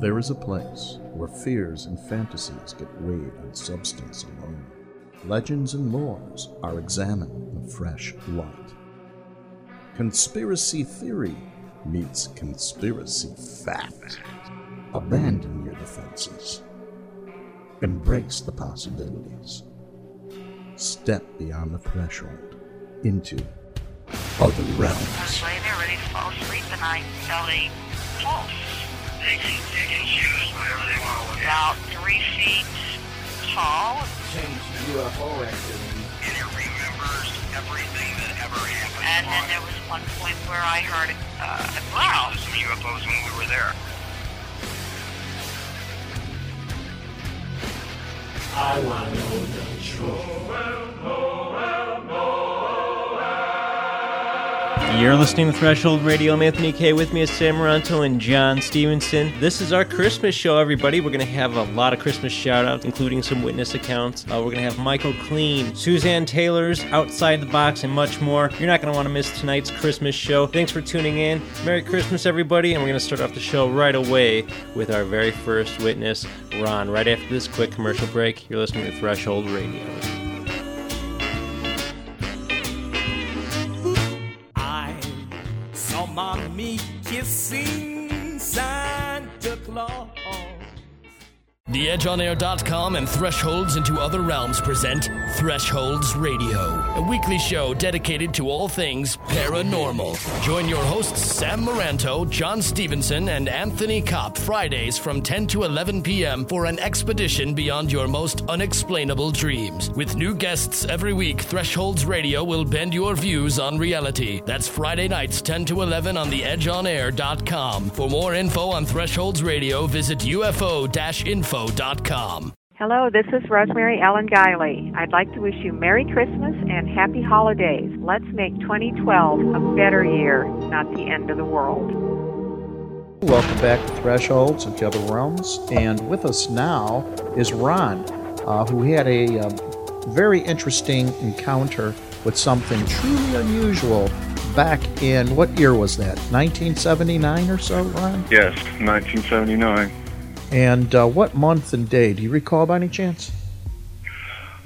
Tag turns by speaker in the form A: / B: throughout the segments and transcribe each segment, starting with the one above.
A: There is a place where fears and fantasies get weighed on substance alone. Legends and lores are examined in a fresh light. Conspiracy theory meets conspiracy fact. Abandon your defenses. Embrace the possibilities. Step beyond the threshold into other realms.
B: laying there ready to fall asleep and I pulse.
C: They can, they can choose whatever they want.
B: About three feet tall.
D: change UFO activity.
C: And it remembers everything that ever happened.
B: And then there was one point where I heard uh, a growl.
C: some UFOs when we were there.
D: I want to know the truth.
E: You're listening to Threshold Radio. I'm Anthony K. With me is Sam Maranto and John Stevenson. This is our Christmas show, everybody. We're going to have a lot of Christmas shout outs, including some witness accounts. Uh, we're going to have Michael Kleen, Suzanne Taylor's Outside the Box, and much more. You're not going to want to miss tonight's Christmas show. Thanks for tuning in. Merry Christmas, everybody. And we're going to start off the show right away with our very first witness, Ron. Right after this quick commercial break, you're listening to Threshold Radio.
F: Mommy kissing Santa Claus.
G: TheEdgeOnAir.com and Thresholds into Other Realms present Thresholds Radio, a weekly show dedicated to all things paranormal. Join your hosts Sam Maranto, John Stevenson, and Anthony Kopp Fridays from 10 to 11 p.m. for an expedition beyond your most unexplainable dreams. With new guests every week, Thresholds Radio will bend your views on reality. That's Friday nights 10 to 11 on TheEdgeOnAir.com. For more info on Thresholds Radio, visit UFO-info.com.
H: Hello, this is Rosemary Ellen Guiley. I'd like to wish you Merry Christmas and Happy Holidays. Let's make 2012 a better year, not the end of the world.
A: Welcome back to Thresholds of the Other Realms. And with us now is Ron, uh, who had a um, very interesting encounter with something truly unusual back in what year was that? 1979 or so, Ron?
I: Yes, 1979.
A: And uh, what month and day? Do you recall by any chance?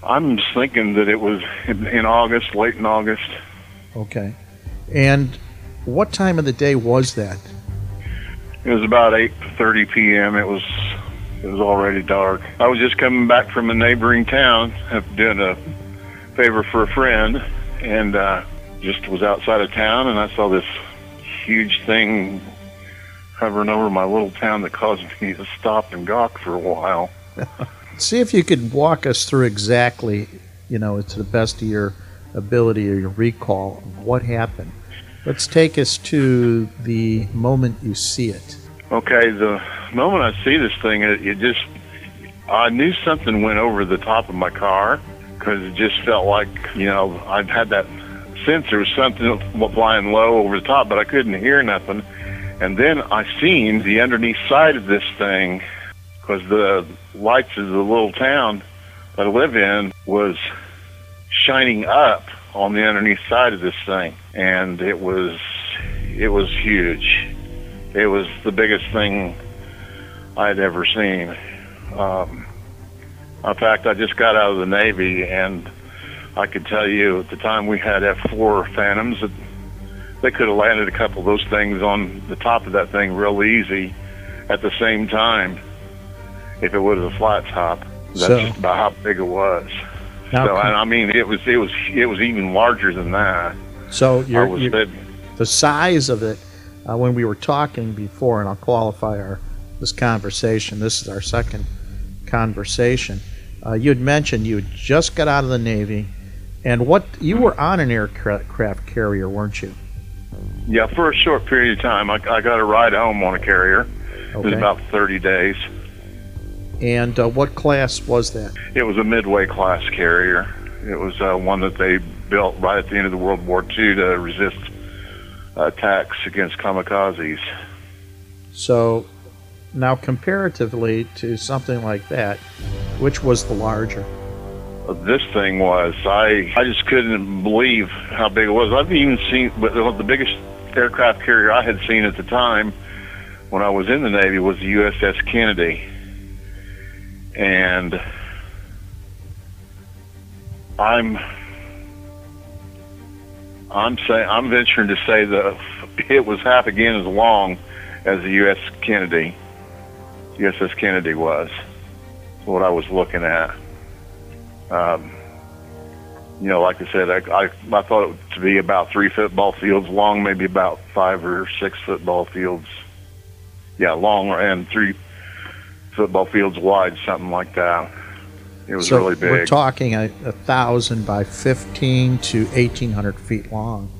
I: I'm just thinking that it was in, August, late in August.
A: Okay. And what time of the day was that?
I: It was about 8:30 p.m. It was it was already dark. I was just coming back from a neighboring town, doing a favor for a friend, and uh, just was outside of town, and I saw this huge thing hovering over my little town that caused me to stop and gawk for a while.
A: See if you could walk us through exactly, you know, to the best of your ability or your recall of what happened. Let's take us to the moment you see it.
I: Okay, the moment I see this thing, it, it just, I knew something went over the top of my car because it just felt like, you know, I'd had that sense there was something flying low over the top, but I couldn't hear nothing. And then I seen the underneath side of this thing because the lights of the little town that I live in was shining up on the underneath side of this thing, and it was it was huge. It was the biggest thing I'd ever seen. Um, in fact, I just got out of the Navy, and I could tell you at the time we had F4 Phantoms that they could have landed a couple of those things on the top of that thing real easy at the same time if it was a flat top. That's
A: So-
I: just about how big it was.
A: Now,
I: so and I mean, it was it was it was even larger than that.
A: So you're,
I: was
A: you're- the size of it uh, when we were talking before, and I'll qualify our this conversation. This is our second conversation. Uh, you had mentioned you had just got out of the Navy, and what you were on an aircraft carrier, weren't you?
I: Yeah, for a short period of time, I, I got a ride home on a carrier. It was about 30 days.
A: And uh, what class was that?
I: It was a midway class carrier. It was uh, one that they built right at the end of the World War II to resist attacks against kamikazes.
A: So now, comparatively to something like that, which was the larger?
I: This thing was I I just couldn't believe how big it was. I've even seen but the biggest aircraft carrier I had seen at the time when I was in the Navy was the USS Kennedy, and I'm I'm say I'm venturing to say that it was half again as long as the U.S. Kennedy, USS Kennedy was. What I was looking at. Um, you know, like I said, I, I I thought it to be about three football fields long, maybe about five or six football fields. Yeah, long and three football fields wide, something like that. It was
A: so
I: really big.
A: We're talking a, a thousand by fifteen to eighteen hundred feet long.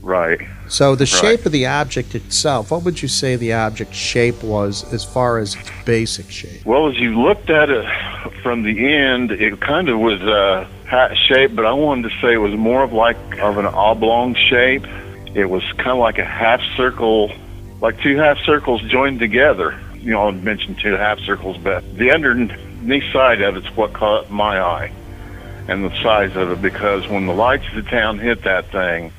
I: Right.
A: So the
I: Right.
A: shape of the object itself, what would you say the object shape was as far as its basic shape?
I: Well, as you looked at it from the end, it kind of was a hat shape, but I wanted to say it was more of like of an oblong shape. It was kind of like a half circle, like two half circles joined together. You know, I mentioned two half circles, but the underneath side of it's what caught my eye, and the size of it. Because when the lights of the town hit that thing,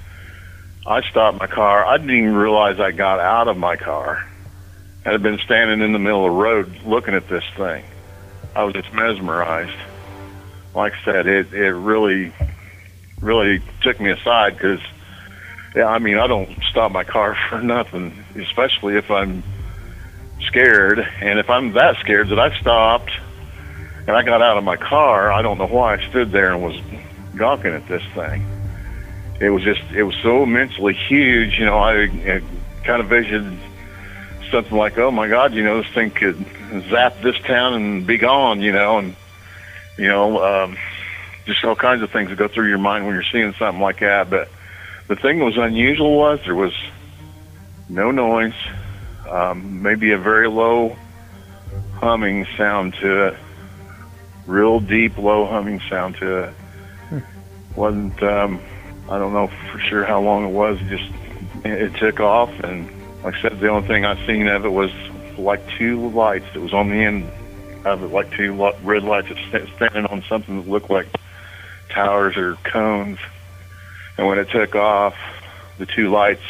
I: I stopped my car. I didn't even realize I got out of my car. I had been standing in the middle of the road looking at this thing. I was just mesmerized. Like I said, it it really, really took me aside because, yeah, I mean, I don't stop my car for nothing, especially if I'm scared. And if I'm that scared that I stopped and I got out of my car, I don't know why I stood there and was gawking at this thing. It was just, it was so immensely huge. You know, I, I kind of visioned something like, oh my God, you know, this thing could zap this town and be gone, you know, and, you know, um, just all kinds of things that go through your mind when you're seeing something like that. But the thing that was unusual was there was no noise, um, maybe a very low humming sound to it, real deep, low humming sound to it. Wasn't, um, I don't know for sure how long it was. It just, it, took off and like I said, the only thing I seen of it was like two lights that was on the end of it, like two red lights that sta- standing on something that looked like towers or cones. And when it took off, the two lights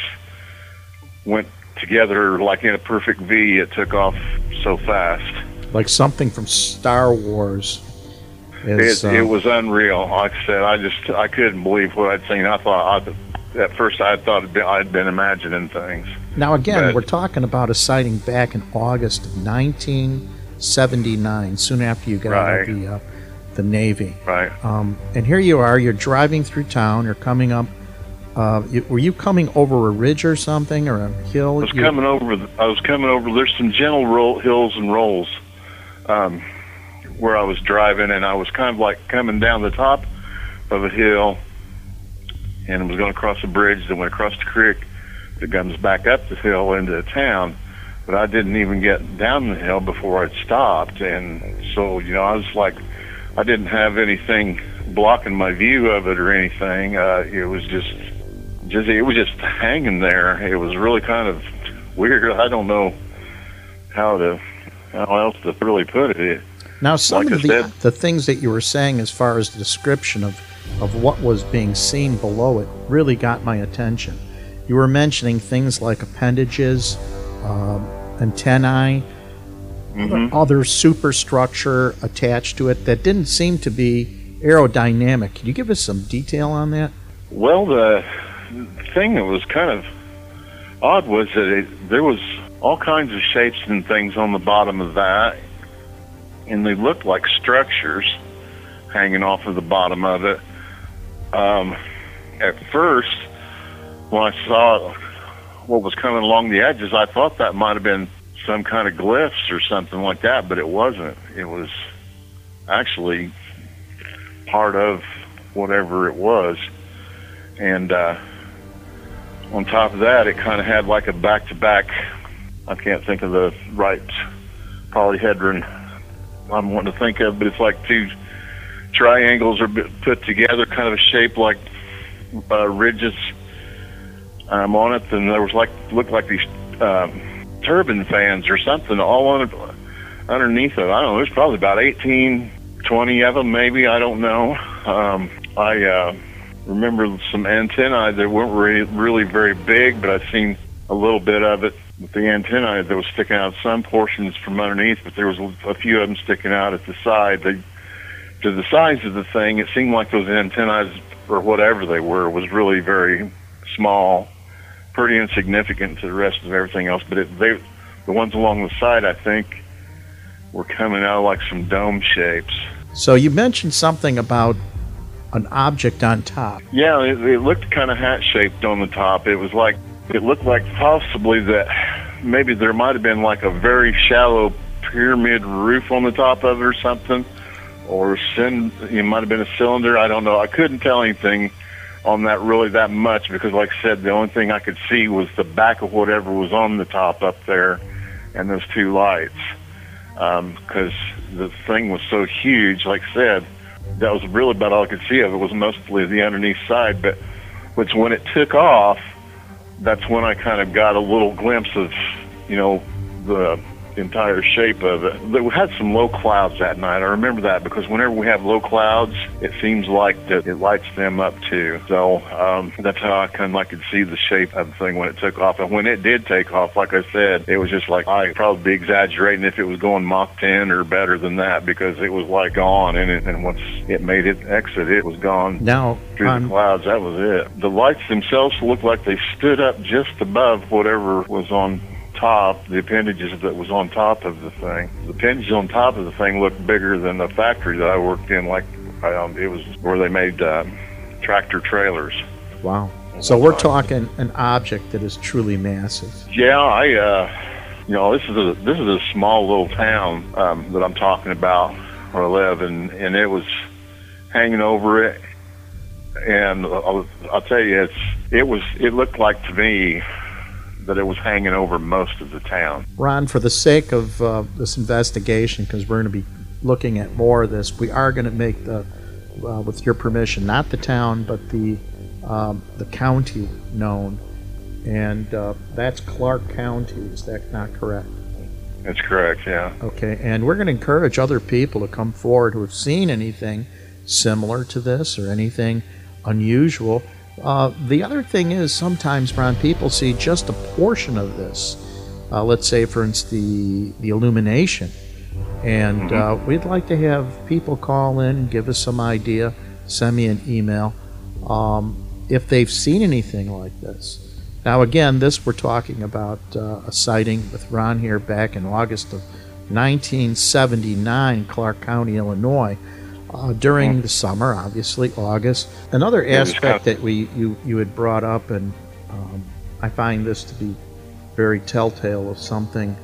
I: went together like in a perfect V. It took off so fast.
A: Like something from Star Wars. Is,
I: it,
A: uh,
I: it was unreal. Like I said, I just I couldn't believe what I'd seen. I thought I, at first I thought been, I'd been imagining things.
A: Now, again,
I: But-
A: we're talking about a sighting back in August of 1979, soon after you got out of the, uh, the Navy.
I: Right.
A: Um, and here you are, you're driving through town, you're coming up. Uh, you, were you coming over a ridge or something, or a hill?
I: I was coming over. The, I was coming over. There's some gentle roll, hills and rolls um, where I was driving, and I was kind of like coming down the top of a hill, and was going to cross a bridge that went across the creek that comes back up the hill into the town. But I didn't even get down the hill before I'd stopped, and so you know I was like, I didn't have anything blocking my view of it or anything. Uh, it was just just it was just hanging there. It was really kind of weird. I don't know how to how else to really put it.
A: Now, some
I: like
A: of the,
I: said-
A: the things that you were saying as far as the description of, of what was being seen below it really got my attention. You were mentioning things like appendages, um, antennae,
I: Mhm.
A: other superstructure attached to it that didn't seem to be aerodynamic. Can you give us some detail on that?
I: Well, the thing that was kind of odd was that it, there was all kinds of shapes and things on the bottom of that, and they looked like structures hanging off of the bottom of it. Um, at first, when I saw what was coming along the edges, I thought that might have been some kind of glyphs or something like that, but it wasn't. It was actually part of whatever it was. And uh, on top of that, it kind of had like a back to back, I can't think of the right polyhedron I'm wanting to think of, but it's like two triangles are put together, kind of a shape like uh, ridges um, on it. And there was like, looked like these um, turbine fans or something all on it, underneath it. I don't know, there's probably about 18, 20 of them maybe, I don't know. Um, I, uh, remember some antennae that weren't really, really very big, but I've seen a little bit of it with the antennae that was sticking out. Some portions from underneath, but there was a few of them sticking out at the side. They, to the size of the thing, it seemed like those antennae or whatever they were was really very small, pretty insignificant to the rest of everything else. But it, they, the ones along the side, I think, were coming out like some dome shapes.
A: So you mentioned something about an object on top.
I: Yeah, it, it looked kind of hat shaped on the top. It was like it looked like possibly that maybe there might have been like a very shallow pyramid roof on the top of it or something, or sin, it might have been a cylinder. I don't know. I couldn't tell anything on that really that much because, like I said, the only thing I could see was the back of whatever was on the top up there, and those two lights. Because um, the thing was so huge, like I said, that was really about all I could see of it was mostly the underneath side. But which when it took off, that's when I kind of got a little glimpse of, you know, the entire shape of it. We had some low clouds that night. I remember that because whenever we have low clouds, it seems like that it lights them up too. So um, that's how I kind of like could see the shape of the thing when it took off. And when it did take off, like I said, it was just like I probably be exaggerating if it was going Mach 10 or better than that because it was like gone. And, it, and once it made it exit, it was gone.
A: Now
I: through um, the clouds, that was it. The lights themselves looked like they stood up just above whatever was on top, the appendages that was on top of the thing. The appendages on top of the thing looked bigger than the factory that I worked in. Like um, it was where they made uh, tractor trailers.
A: Wow. So we're talking an object that is truly massive.
I: Yeah, I, uh, you know, this is a this is a small little town um, that I'm talking about where I live, and and it was hanging over it, and I'll, I'll tell you, it's it was it looked like to me that it was hanging over most of the town.
A: Ron, for the sake of uh, this investigation, because we're going to be looking at more of this, we are going to make the, uh, with your permission, not the town, but the um, the county known, and uh, that's Clark County. Is that not correct?
I: That's correct. Yeah.
A: Okay, and we're going to encourage other people to come forward who have seen anything similar to this or anything unusual uh, the other thing is sometimes, Brown, people see just a portion of this. Uh, let's say, for instance, the, the illumination. And mm-hmm. uh, we'd like to have people call in and give us some idea, send me an email um, if they've seen anything like this. Now, again, this we're talking about uh, a sighting with Ron here back in August of 1979, Clark County, Illinois uh, during the summer, obviously August. Another aspect that we you you had brought up, and um, I find this to be very telltale of something,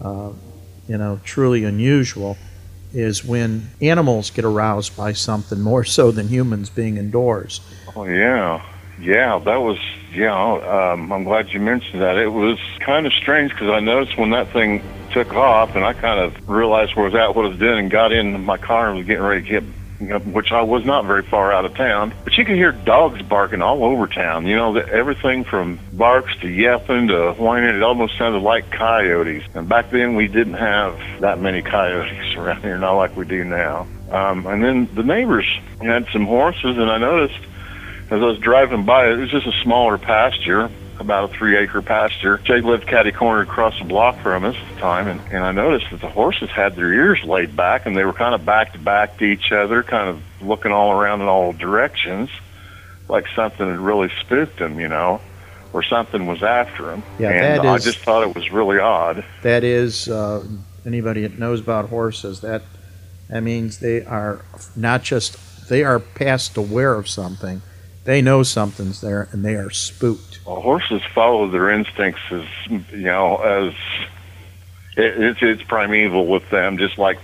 A: uh, you know, truly unusual, is when animals get aroused by something more so than humans being indoors.
I: Oh yeah, yeah, that was yeah. Um, I'm glad you mentioned that. It was kind of strange because I noticed when that thing took off, and I kind of realized where I was at, what I was doing, and got in my car and was getting ready to get which I was not very far out of town. But you could hear dogs barking all over town. You know, everything from barks to yapping to whining. It almost sounded like coyotes. And back then, we didn't have that many coyotes around here, not like we do now. Um, and then the neighbors had some horses, and I noticed as I was driving by, it was just a smaller pasture about a three acre pasture. Jay lived catty corner across the block from us at the time, and, and I noticed that the horses had their ears laid back and they were kind of back to back to each other, kind of looking all around in all directions, like something had really spooked them, you know, or something was after them.
A: Yeah,
I: and
A: that
I: I
A: is,
I: just thought it was really odd.
A: That is, uh, anybody that knows about horses, that that means they are not just they are past aware of something they know something's there and they are spooked.
I: Well, horses follow their instincts as you know as it, it's it's primeval with them, just like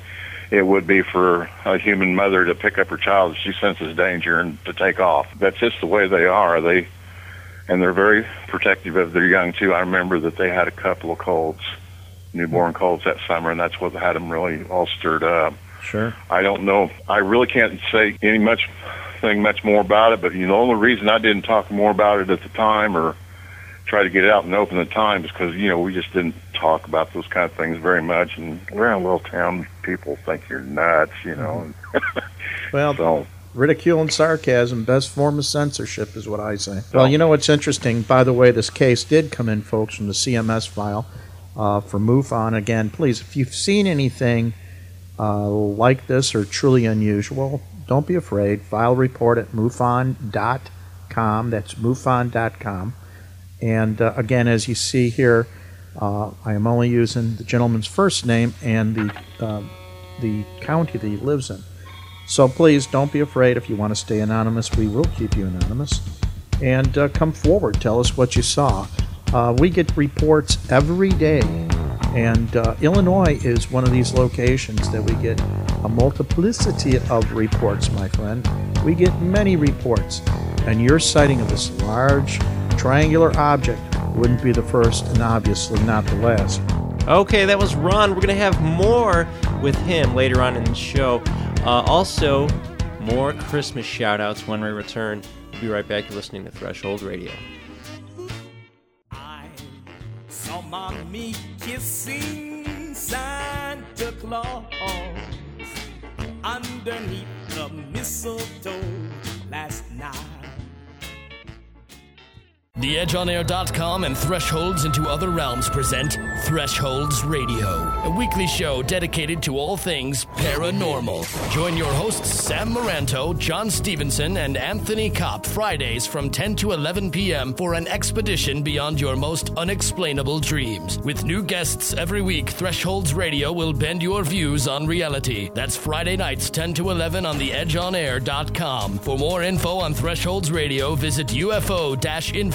I: it would be for a human mother to pick up her child if she senses danger and to take off. That's just the way they are. They and they're very protective of their young too. I remember that they had a couple of colts, newborn colts that summer, and that's what had them really all stirred up.
A: Sure.
I: I don't know. I really can't say any much much more about it. But you know, the only reason I didn't talk more about it at the time or try to get it out and open the time is because you know we just didn't talk about those kind of things very much. And around little town, people think you're nuts, you know.
A: well,
I: so
A: Ridicule and sarcasm, best form of censorship, is what I say. Well, you know what's interesting? By the way, this case did come in, folks, from the CMS file uh, for MUFON. Again, please, if you've seen anything uh, like this or truly unusual, don't be afraid. File report at MUFON.com. That's MUFON.com. And uh, again, as you see here, uh, I am only using the gentleman's first name and the uh, the county that he lives in. So please don't be afraid. If you want to stay anonymous, we will keep you anonymous. And uh, come forward. Tell us what you saw. Uh, we get reports every day. And uh, Illinois is one of these locations that we get a multiplicity of reports, my friend. We get many reports. And your sighting of this large triangular object wouldn't be the first and obviously not the last.
E: Okay, that was Ron. We're going to have more with him later on in the show. Uh, also, more Christmas shout outs when we return. We'll be right back. You're listening to Threshold Radio.
F: Saw mommy kissing Santa Claus underneath the mistletoe last.
G: TheEdgeOnAir.com and Thresholds into Other Realms present Thresholds Radio, a weekly show dedicated to all things paranormal. Join your hosts Sam Maranto, John Stevenson, and Anthony Kopp Fridays from 10 to 11 p.m. for an expedition beyond your most unexplainable dreams. With new guests every week, Thresholds Radio will bend your views on reality. That's Friday nights 10 to 11 on TheEdgeOnAir.com. For more info on Thresholds Radio, visit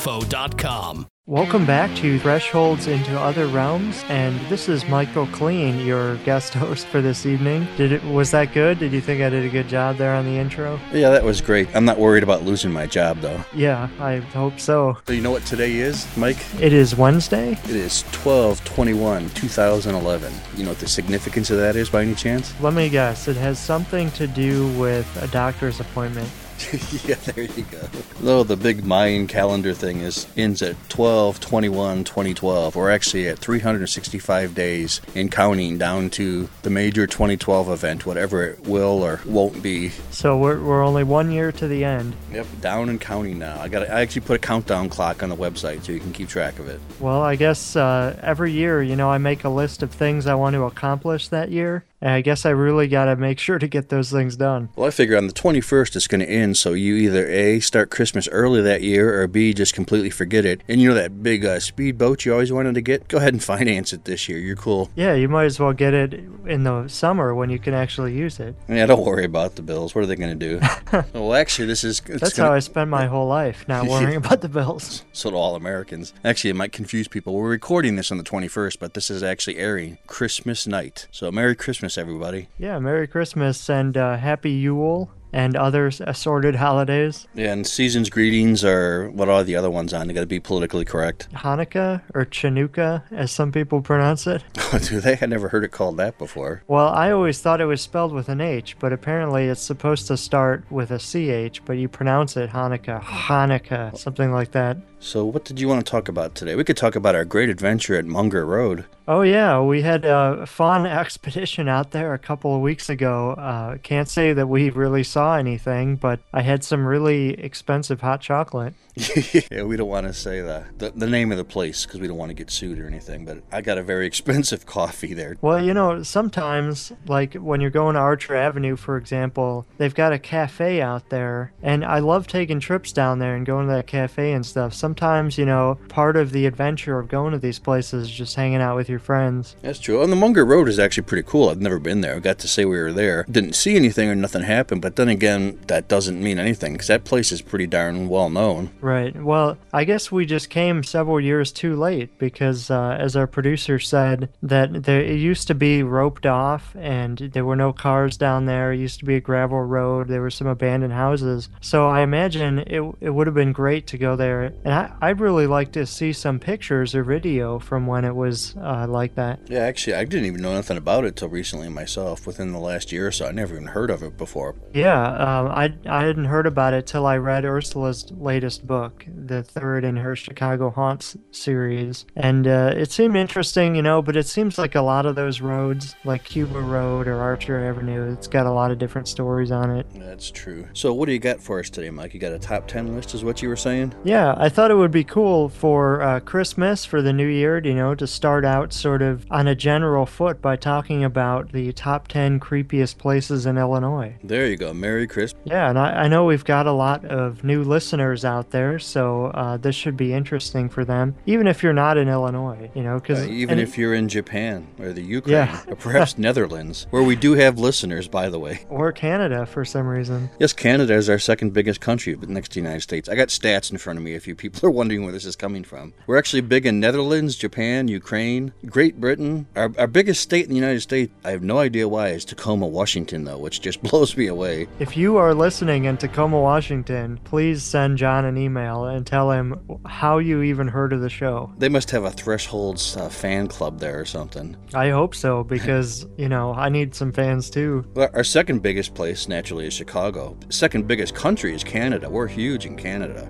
G: UFO-info.com.
J: Welcome back to Thresholds into Other Realms, and this is Michael Kleen, your guest host for this evening. Did it was that good? Did you think I did a good job there on the intro?
K: Yeah, that was great. I'm not worried about losing my job though.
J: Yeah, I hope so.
K: So you know what today is, Mike?
J: It is Wednesday.
K: It is 12-21, 2011. You know what the significance of that is by any chance?
J: Let me guess. It has something to do with a doctor's appointment.
K: yeah, there you go. Though the big Mayan calendar thing is ends at 12 21 2012. We're actually at 365 days in counting down to the major 2012 event, whatever it will or won't be.
J: So we're, we're only one year to the end.
K: Yep, down and counting now. I got I actually put a countdown clock on the website so you can keep track of it.
J: Well, I guess uh, every year, you know, I make a list of things I want to accomplish that year. And I guess I really got to make sure to get those things done.
K: Well, I figure on the 21st it's going to end, so you either A, start Christmas early that year, or B, just completely forget it. And you know that big uh, speedboat you always wanted to get? Go ahead and finance it this year. You're cool.
J: Yeah, you might as well get it in the summer when you can actually use it.
K: Yeah, don't worry about the bills. What are they going to do? well, actually, this is.
J: That's
K: gonna...
J: how I spend my whole life, not worrying about the bills.
K: So do all Americans. Actually, it might confuse people. We're recording this on the 21st, but this is actually airing Christmas night. So, Merry Christmas, everybody.
J: Yeah, Merry Christmas and uh, Happy Yule and other assorted holidays.
K: Yeah, and season's greetings are what are the other ones on? They got to be politically correct.
J: Hanukkah or Chanukah, as some people pronounce it.
K: Oh, do they? I never heard it called that before.
J: Well, I always thought it was spelled with an H, but apparently it's supposed to start with a CH, but you pronounce it Hanukkah, Hanukkah, something like that.
K: So, what did you want to talk about today? We could talk about our great adventure at Munger Road.
J: Oh, yeah. We had a fun expedition out there a couple of weeks ago. Uh, can't say that we really saw anything, but I had some really expensive hot chocolate.
K: yeah, we don't want to say the, the, the name of the place because we don't want to get sued or anything, but I got a very expensive coffee there.
J: Well, you know, sometimes, like when you're going to Archer Avenue, for example, they've got a cafe out there, and I love taking trips down there and going to that cafe and stuff. Sometimes, you know, part of the adventure of going to these places is just hanging out with your friends.
K: That's true. And the Munger Road is actually pretty cool. I've never been there. I got to say we were there. Didn't see anything or nothing happened, but then again, that doesn't mean anything because that place is pretty darn well known.
J: Right. Well, I guess we just came several years too late because, uh, as our producer said, that there it used to be roped off and there were no cars down there. It used to be a gravel road. There were some abandoned houses. So I imagine it it would have been great to go there. And I, I'd really like to see some pictures or video from when it was uh, like that.
K: Yeah, actually, I didn't even know nothing about it till recently myself. Within the last year or so, I never even heard of it before.
J: Yeah, um, I, I hadn't heard about it till I read Ursula's latest book, the third in her Chicago Haunts series. And uh, it seemed interesting, you know, but it seems like a lot of those roads, like Cuba Road or Archer Avenue, it's got a lot of different stories on it.
K: That's true. So, what do you got for us today, Mike? You got a top 10 list, is what you were saying?
J: Yeah, I thought it would be cool for uh, Christmas, for the new year, you know, to start out sort of on a general foot by talking about the top 10 creepiest places in Illinois.
K: There you go. Merry Christmas.
J: Yeah, and I, I know we've got a lot of new listeners out there, so uh, this should be interesting for them, even if you're not in Illinois, you know, because
K: Uh, even if you're in Japan or the Ukraine
J: Yeah.
K: or perhaps Netherlands, where we do have listeners, by the way.
J: or Canada for some reason.
K: Yes, Canada is our second biggest country, but next to the United States. I got stats in front of me if you people are wondering where this is coming from. We're actually big in Netherlands, Japan, Ukraine, Great Britain. Our, our biggest state in the United States, I have no idea why, is Tacoma, Washington, though, which just blows me away.
J: If you are listening in Tacoma, Washington, please send John an email and tell him how you even heard of the show.
K: They must have a Thresholds uh, fan club there or something.
J: I hope so because, you know, I need some fans too.
K: Well, our second biggest place, naturally, is Chicago. Second biggest country is Canada. We're huge in Canada.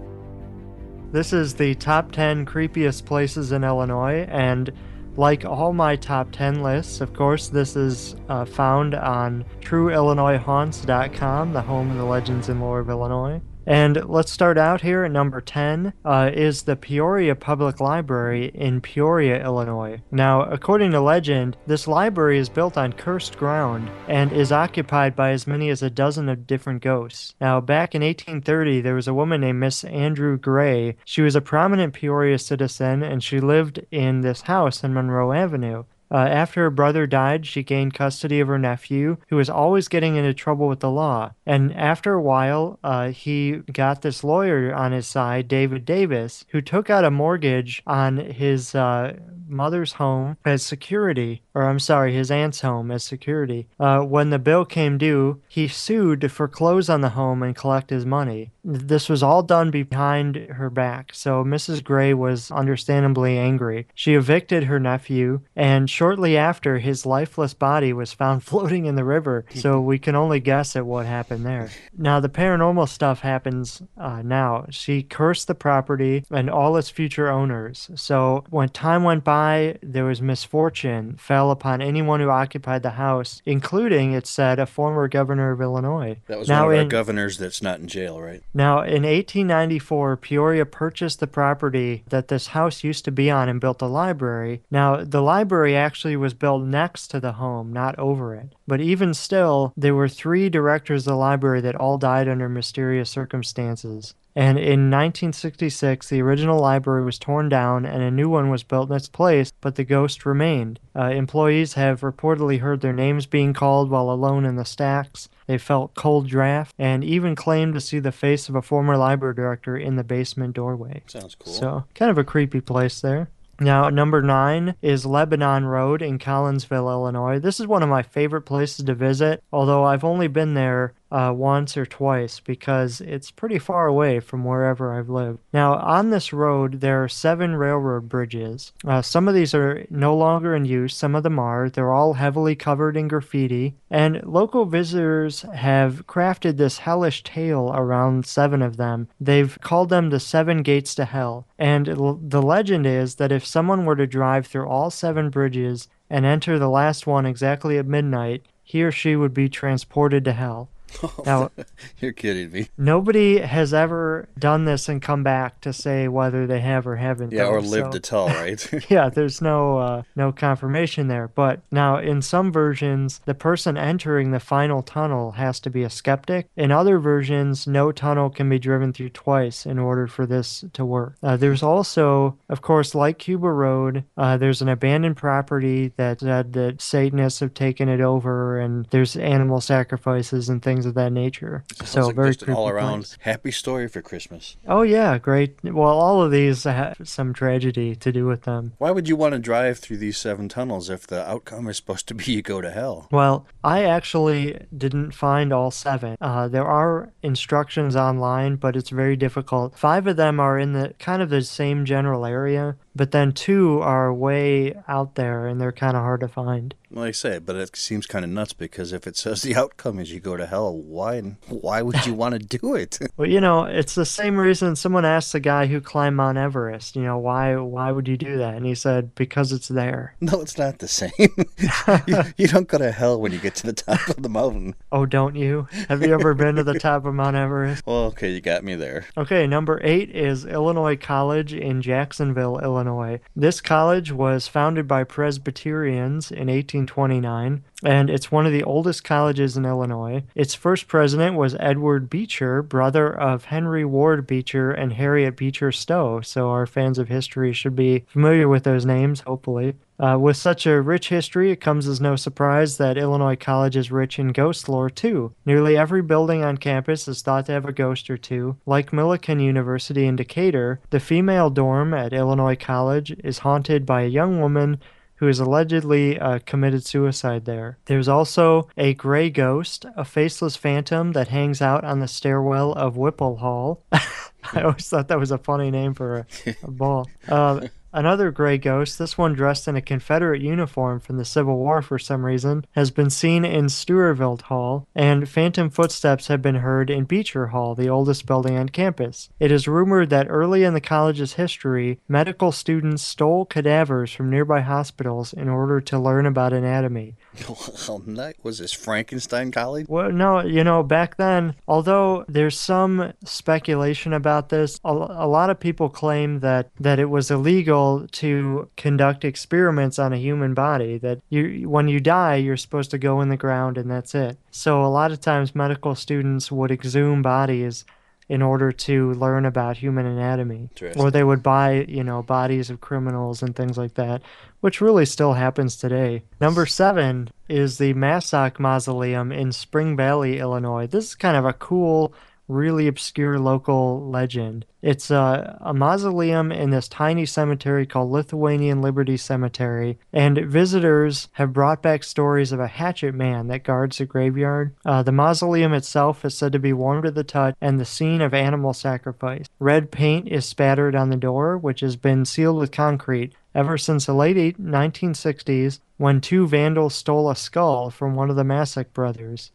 J: This is the top 10 creepiest places in Illinois, and like all my top 10 lists, of course, this is uh, found on trueillinoishaunts.com, the home of the legends and lore of Illinois. And let's start out here at number 10 uh, is the Peoria Public Library in Peoria, Illinois. Now, according to legend, this library is built on cursed ground and is occupied by as many as a dozen of different ghosts. Now, back in 1830, there was a woman named Miss Andrew Gray. She was a prominent Peoria citizen and she lived in this house on Monroe Avenue. Uh, after her brother died, she gained custody of her nephew, who was always getting into trouble with the law. And after a while, uh, he got this lawyer on his side, David Davis, who took out a mortgage on his uh, mother's home as security, or I'm sorry, his aunt's home as security. Uh, when the bill came due, he sued to foreclose on the home and collect his money. This was all done behind her back, so Mrs. Gray was understandably angry. She evicted her nephew, and shortly after, his lifeless body was found floating in the river, so we can only guess at what happened there. Now, the paranormal stuff happens uh, now. She cursed the property and all its future owners. So when time went by, there was misfortune fell upon anyone who occupied the house, including, it said, a former governor of Illinois.
K: That was
J: now
K: one of our governors that's not in jail, right?
J: now, in 1894, Peoria purchased the property that this house used to be on and built a library. Now, the library actually was built next to the home, not over it. But even still, there were three directors of the library that all died under mysterious circumstances. And in 1966, the original library was torn down and a new one was built in its place, but the ghost remained. Uh, employees have reportedly heard their names being called while alone in the stacks. They felt cold draft and even claimed to see the face of a former library director in the basement doorway.
K: Sounds cool.
J: So, kind of a creepy place there. Now, number nine is Lebanon Road in Collinsville, Illinois. This is one of my favorite places to visit, although I've only been there uh, once or twice because it's pretty far away from wherever I've lived. Now, on this road, there are seven railroad bridges. Uh, some of these are no longer in use, some of them are. They're all heavily covered in graffiti, and local visitors have crafted this hellish tale around seven of them. They've called them the Seven Gates to Hell. And the legend is that if someone were to drive through all seven bridges and enter the last one exactly at midnight, he or she would be transported to hell. Now,
K: You're kidding me.
J: nobody has ever done this and come back to say whether they have or haven't.
K: Yeah,
J: though,
K: or live
J: so-
K: to tell, right?
J: yeah, there's no uh, no confirmation there. But now, in some versions, the person entering the final tunnel has to be a skeptic. In other versions, no tunnel can be driven through twice in order for this to work. Uh, there's also, of course, like Cuba Road, uh, there's an abandoned property that said that Satanists have taken it over, and there's animal sacrifices and things things of that nature.
K: Sounds
J: so
K: like
J: very
K: just an all around
J: place.
K: happy story for Christmas.
J: Oh yeah, great. Well, all of these have some tragedy to do with them.
K: Why would you want to drive through these seven tunnels if the outcome is supposed to be you go to hell?
J: Well, I actually didn't find all seven. Uh, there are instructions online, but it's very difficult. Five of them are in the kind of the same general area, but then two are way out there and they're kind of hard to find.
K: Like I say, but it seems kind of nuts because if it says the outcome is you go to hell, why why would you want to do it?
J: Well, you know, it's the same reason someone asked the guy who climbed Mount Everest, you know, why why would you do that? And he said because it's there.
K: No, it's not the same. you, you don't go to hell when you get to the top of the mountain.
J: Oh, don't you? Have you ever been to the top of Mount Everest?
K: Well, okay, you got me there.
J: Okay, number eight is Illinois College in Jacksonville, Illinois. This college was founded by Presbyterians in 1829, and it's one of the oldest colleges in Illinois. Its first president was Edward Beecher, brother of Henry Ward Beecher and Harriet Beecher Stowe, so our fans of history should be familiar with those names, hopefully. Uh, with such a rich history, it comes as no surprise that Illinois College is rich in ghost lore, too. Nearly every building on campus is thought to have a ghost or two. Like Millikin University in Decatur, the female dorm at Illinois College is haunted by a young woman who has allegedly uh, committed suicide there. There's also a gray ghost, a faceless phantom that hangs out on the stairwell of Whipple Hall. I always thought that was a funny name for a, a ball. Uh, Another gray ghost, this one dressed in a Confederate uniform from the Civil War for some reason, has been seen in Sturtevant Hall, and phantom footsteps have been heard in Beecher Hall, the oldest building on campus. It is rumored that early in the college's history, medical students stole cadavers from nearby hospitals in order to learn about anatomy.
K: Was this Frankenstein College?
J: Well, no, you know, back then, although there's some speculation about this, a, a lot of people claim that, that it was illegal to conduct experiments on a human body, that you when you die, you're supposed to go in the ground and that's it. So a lot of times medical students would exhume bodies in order to learn about human anatomy. Or they would buy, you know, bodies of criminals and things like that, which really still happens today. Number seven is the Massock Mausoleum in Spring Valley, Illinois. This is kind of a cool, really obscure local legend. It's a, a mausoleum in this tiny cemetery called Lithuanian Liberty Cemetery, and visitors have brought back stories of a hatchet man that guards the graveyard. Uh, the mausoleum itself is said to be warm to the touch and the scene of animal sacrifice. Red paint is spattered on the door, which has been sealed with concrete ever since the late eight- 1960s when two vandals stole a skull from one of the Massock brothers.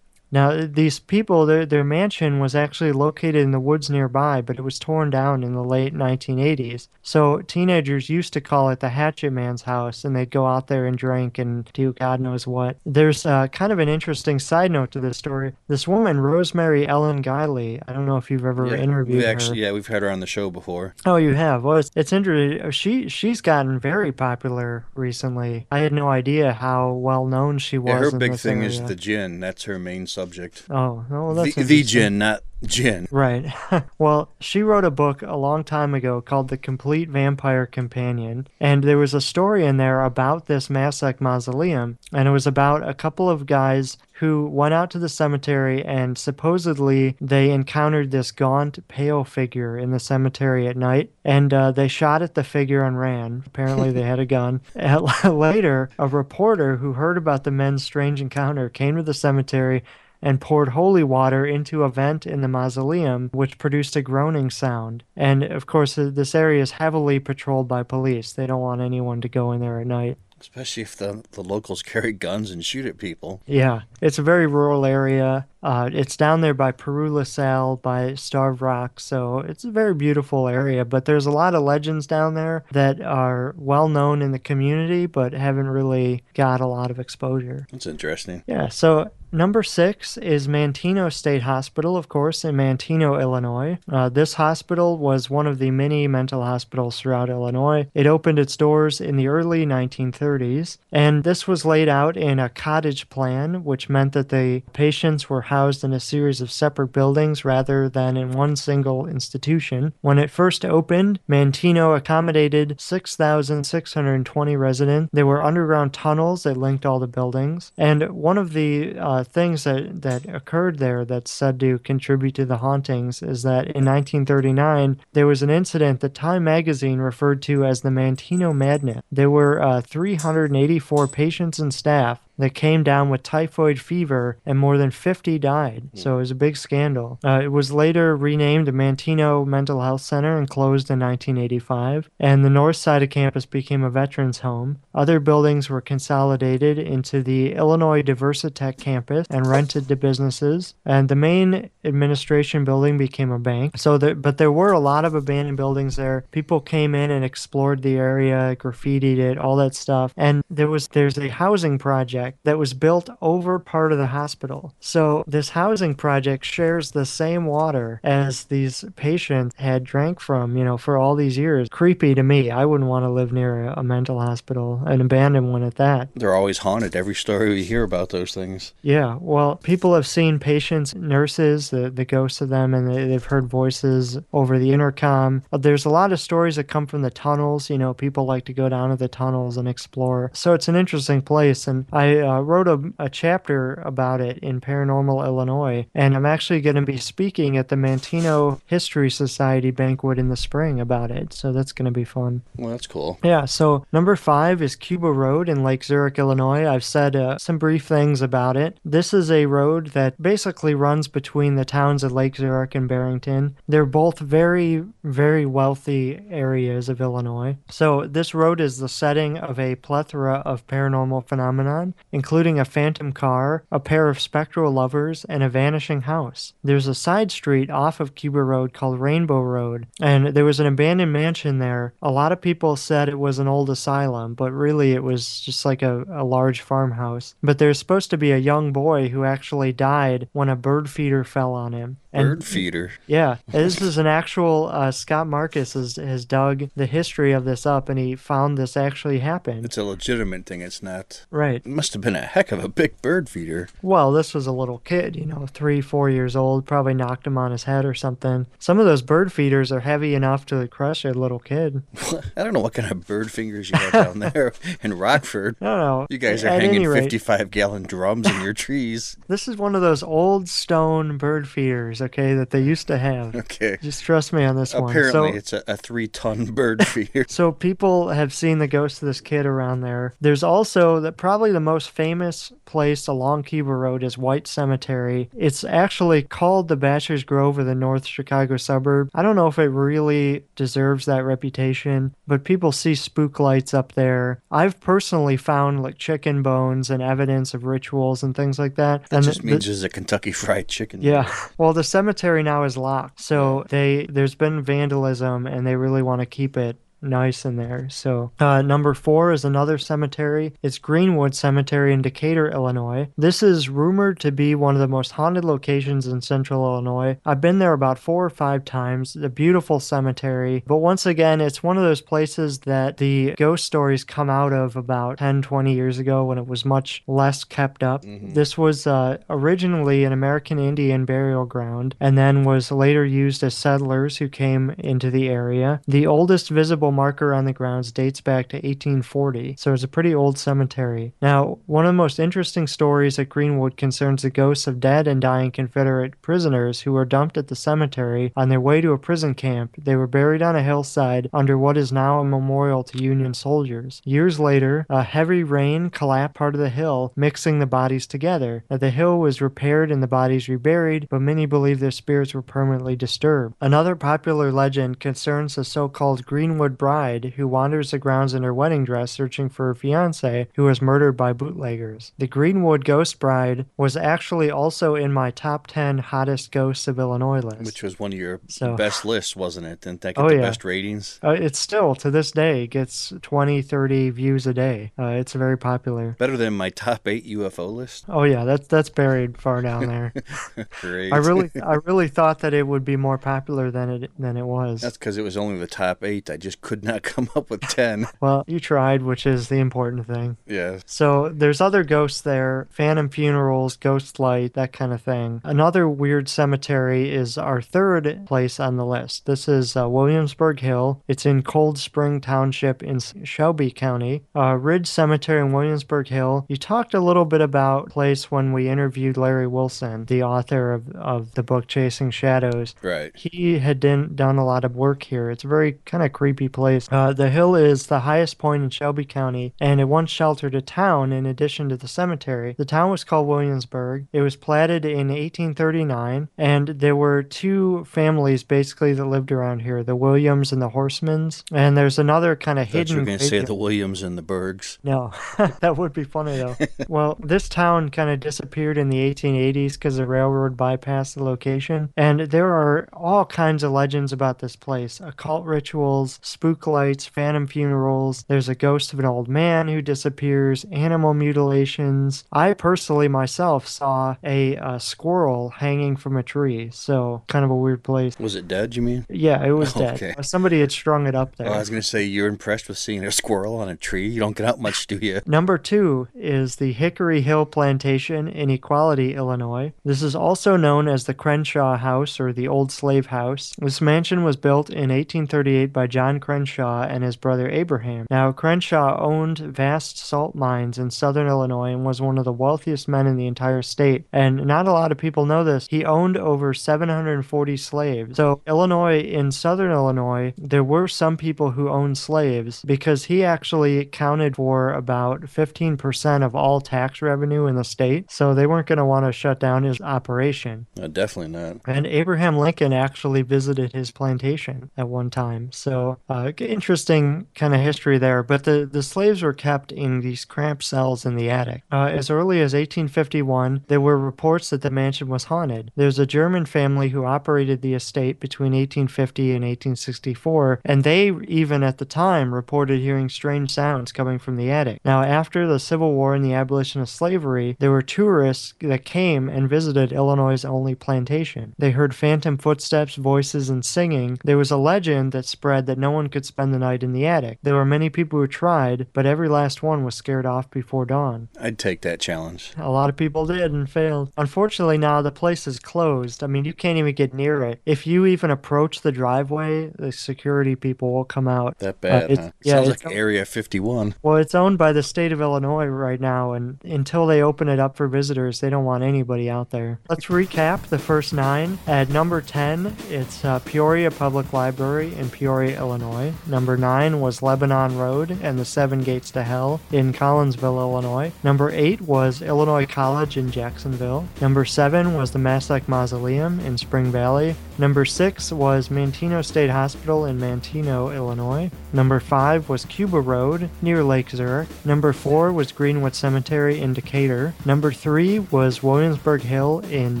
J: Now, these people, their, their mansion was actually located in the woods nearby, but it was torn down in the late 1980s. So teenagers used to call it the Hatchet Man's house, and they'd go out there and drink and do God knows what. There's uh, kind of an interesting side note to this story. This woman, Rosemary Ellen Guiley, I don't know if you've ever
K: Yeah,
J: interviewed
K: we
J: her.
K: actually, yeah, we've had her on the show before.
J: Oh, you have. Well, it's, it's interesting. She she's gotten very popular recently. I had no idea how well known she was.
K: Yeah, her big thing is the djinn. That's her main subject.
J: Oh, well, that's
K: the, the djinn, not gin.
J: Right. well, she wrote a book a long time ago called The Complete Vampire Companion, and there was a story in there about this Massock mausoleum, and it was about a couple of guys who went out to the cemetery and supposedly they encountered this gaunt, pale figure in the cemetery at night, and uh, they shot at the figure and ran. Apparently, they had a gun. Later, a reporter who heard about the men's strange encounter came to the cemetery and poured holy water into a vent in the mausoleum, which produced a groaning sound. And of course, uh, this area is heavily patrolled by police. They don't want anyone to go in there at night.
K: Especially if the, the locals carry guns and shoot at people.
J: Yeah, it's a very rural area. Uh, it's down there by Peru LaSalle, by Starved Rock, so it's a very beautiful area. But there's a lot of legends down there that are well known in the community, but haven't really got a lot of exposure.
K: That's interesting.
J: Yeah, so number six is Manteno State Hospital, of course, in Manteno, Illinois. Uh, this hospital was one of the many mental hospitals throughout Illinois. It opened its doors in the early 1930s, and this was laid out in a cottage plan, which meant that the patients were housed in a series of separate buildings rather than in one single institution. When it first opened, Manteno accommodated 6,620 residents. There were underground tunnels that linked all the buildings, and one of the uh, things that, that occurred there that's said to contribute to the hauntings is that in 1939 there was an incident that Time magazine referred to as the Manteno Madness. There were uh, 384 patients and staff that came down with typhoid fever and more than 50 died. So it was a big scandal. Uh, it was later renamed the Manteno Mental Health Center and closed in 1985. And the north side of campus became a veterans home. Other buildings were consolidated into the Illinois Diversatech campus and rented to businesses. And the main administration building became a bank. So, there, but there were a lot of abandoned buildings there. People came in and explored the area, graffitied it, all that stuff. And there was there's a housing project that was built over part of the hospital. So this housing project shares the same water as these patients had drank from, you know, for all these years. Creepy to me. I wouldn't want to live near a, a mental hospital, an abandoned one at that.
K: They're always haunted. Every story we hear about those things.
J: Yeah, well, people have seen patients, nurses, the, the ghosts of them, and they, they've heard voices over the intercom. Uh, There's a lot of stories that come from the tunnels. You know, people like to go down to the tunnels and explore. So it's an interesting place. And I uh, wrote a, a chapter about it in Paranormal Illinois, and I'm actually going to be speaking at the Manteno History Society banquet in the spring about it. So that's going to be fun.
K: Well, that's cool.
J: Yeah, so number five is Cuba Road in Lake Zurich, Illinois. I've said uh, some brief things about it. This is a road that basically runs between the towns of Lake Zurich and Barrington. They're both very, very wealthy areas of Illinois. So this road is the setting of a plethora of paranormal phenomenon, including a phantom car, a pair of spectral lovers, and a vanishing house. There's a side street off of Cuba Road called Rainbow Road, and there was an abandoned mansion there. A lot of people said it was an old asylum, but really it was just like a, a large farmhouse. But there's supposed to be a young boy who actually died when a bird feeder fell on him. And-
K: Bird feeder.
J: yeah, this is an actual. Uh, Scott Markus has, has dug the history of this up, and he found this actually happened.
K: It's a legitimate thing. It's not.
J: Right.
K: It must have been a heck of a big bird feeder.
J: Well, this was a little kid, you know, three, four years old, probably knocked him on his head or something. Some of those bird feeders are heavy enough to crush a little kid.
K: I don't know what kind of bird fingers you got down there in Rockford.
J: I don't know.
K: You guys are
J: At
K: hanging
J: rate-
K: 55 gallon drums in your trees.
J: This is one of those old stone bird feeders, okay, that they used to have.
K: Okay.
J: Just trust me on this one.
K: Apparently,
J: So-
K: it's a, a three ton bird feeder.
J: So people have seen the ghost of this kid around there. There's also the probably the most famous place along Cuba Road is White Cemetery. It's actually called the Bachelor's Grove of the North Chicago suburb. I don't know if it really deserves that reputation, but people see spook lights up there. I've personally found like chicken bones and evidence of rituals and things like that.
K: That
J: and
K: just
J: the-
K: means there's a Kentucky Fried Chicken.
J: yeah. Well, the cemetery now is locked, so they there's been vandalism, and they really want to keep it nice in there. So, uh, number four is another cemetery. It's Greenwood Cemetery in Decatur, Illinois. This is rumored to be one of the most haunted locations in central Illinois. I've been there about four or five times. A beautiful cemetery, but once again, it's one of those places that the ghost stories come out of about 10, 20 years ago when it was much less kept up. This was uh, originally an American Indian burial ground and then was later used as settlers who came into the area. The oldest visible marker on the grounds dates back to 1840, so it's a pretty old cemetery. Now, one of the most interesting stories at Greenwood concerns the ghosts of dead and dying Confederate prisoners who were dumped at the cemetery on their way to a prison camp. They were buried on a hillside under what is now a memorial to Union soldiers. Years later, a heavy rain collapsed part of the hill, mixing the bodies together. Now, the hill was repaired and the bodies reburied, but many believe their spirits were permanently disturbed. Another popular legend concerns the so-called Greenwood bride who wanders the grounds in her wedding dress searching for her fiance who was murdered by bootleggers. The Greenwood ghost bride was actually also in my top 10 hottest ghosts of Illinois list.
K: Which was one of your
J: So-
K: best lists, wasn't it? Didn't that get
J: Oh,
K: the
J: yeah.
K: best ratings?
J: Uh, it still, to this day, gets 20, 30 views a day. Uh, it's very popular.
K: Better than my top eight UFO list?
J: Oh yeah, that's that's buried far down there.
K: Great.
J: I really, I really thought that it would be more popular than it than it was.
K: That's because it was only the top eight. I just could not come up with 10.
J: Well, you tried, which is the important thing.
K: Yeah.
J: So there's other ghosts there, phantom funerals, ghost light, that kind of thing. Another weird cemetery is our third place on the list. This is uh, Williamsburg Hill. It's in Cold Spring Township in Shelby County. Uh, Ridge Cemetery in Williamsburg Hill. You talked a little bit about place when we interviewed Larry Wilson, the author of, of the book Chasing Shadows.
K: Right.
J: He had done, done a lot of work here. It's a very kind of creepy place. Uh, the hill is the highest point in Shelby County, and it once sheltered a town in addition to the cemetery. The town was called Williamsburg. It was platted in 1839, and there were two families basically that lived around here the Williams and the Horsemans. And there's another kind of
K: I thought you
J: hidden.
K: were going to say the Williams and the Bergs.
J: no, that would be funny though. well, this town kind of disappeared in the 1880s because the railroad bypassed the location. And there are all kinds of legends about this place occult rituals, spook lights, phantom funerals. There's a ghost of an old man who disappears, animal mutilations. I personally myself saw a, uh squirrel hanging from a tree. So, kind of a weird place.
K: Was it dead, you mean?
J: Yeah, it was dead.
K: Okay.
J: Somebody had strung it up there.
K: Oh, I was going to say, you're impressed with seeing a squirrel on a tree? You don't get out much, do you?
J: Number two is the Hickory Hill Plantation in Equality, Illinois. This is also known as the Crenshaw House or the Old Slave House. This mansion was built in 1838 by John Crenshaw and his brother Abraham. Now, Crenshaw owned vast salt mines in southern Illinois and was one of the wealthiest men in the entire state. And not a lot of people know this. He owned over 740 slaves. So, Illinois, in southern Illinois, there were some people who owned slaves because he actually counted for about 15% of all tax revenue in the state. So, they weren't going to want to shut down his operation.
K: No, definitely not.
J: And Abraham Lincoln actually visited his plantation at one time. So, uh, interesting kind of history there. But the, the slaves were kept in these cramped cells in the attic. Uh, as early as 1851, there were reports that the mansion was haunted. There's a German family who operated the estate between 1850 and 1864, and they even at the time reported hearing strange sounds coming from the attic. Now, after the Civil War and the abolition of slavery, there were tourists that came and visited Illinois' only plantation. They heard phantom footsteps, voices, and singing. There was a legend that spread that no one could spend the night in the attic. There were many people who tried, but every last one was scared off before dawn.
K: I'd take that challenge.
J: A lot of people did and failed. Unfortunately, now the place is closed. I mean, you can't even get near it. If you even approach the driveway, the security people will come out.
K: That
J: Uh,
K: bad,
J: it's-
K: huh?
J: yeah,
K: Sounds like Area 51.
J: well, it's owned by the state of Illinois right now, and until they open it up for visitors, they don't want anybody out there. Let's recap the first nine. At number 10, it's uh, Peoria Public Library in Peoria, Illinois. Number 9 was Lebanon Road and the Seven Gates to Hell in Collinsville, Illinois. Number 8 was Illinois College in Jacksonville. Number 7 was the Massac Mausoleum in Spring Valley. Number 6 was Manteno State Hospital in Manteno, Illinois. Number 5 was Cuba Road near Lake Zurich. Number 4 was Greenwood Cemetery in Decatur. Number 3 was Williamsburg Hill in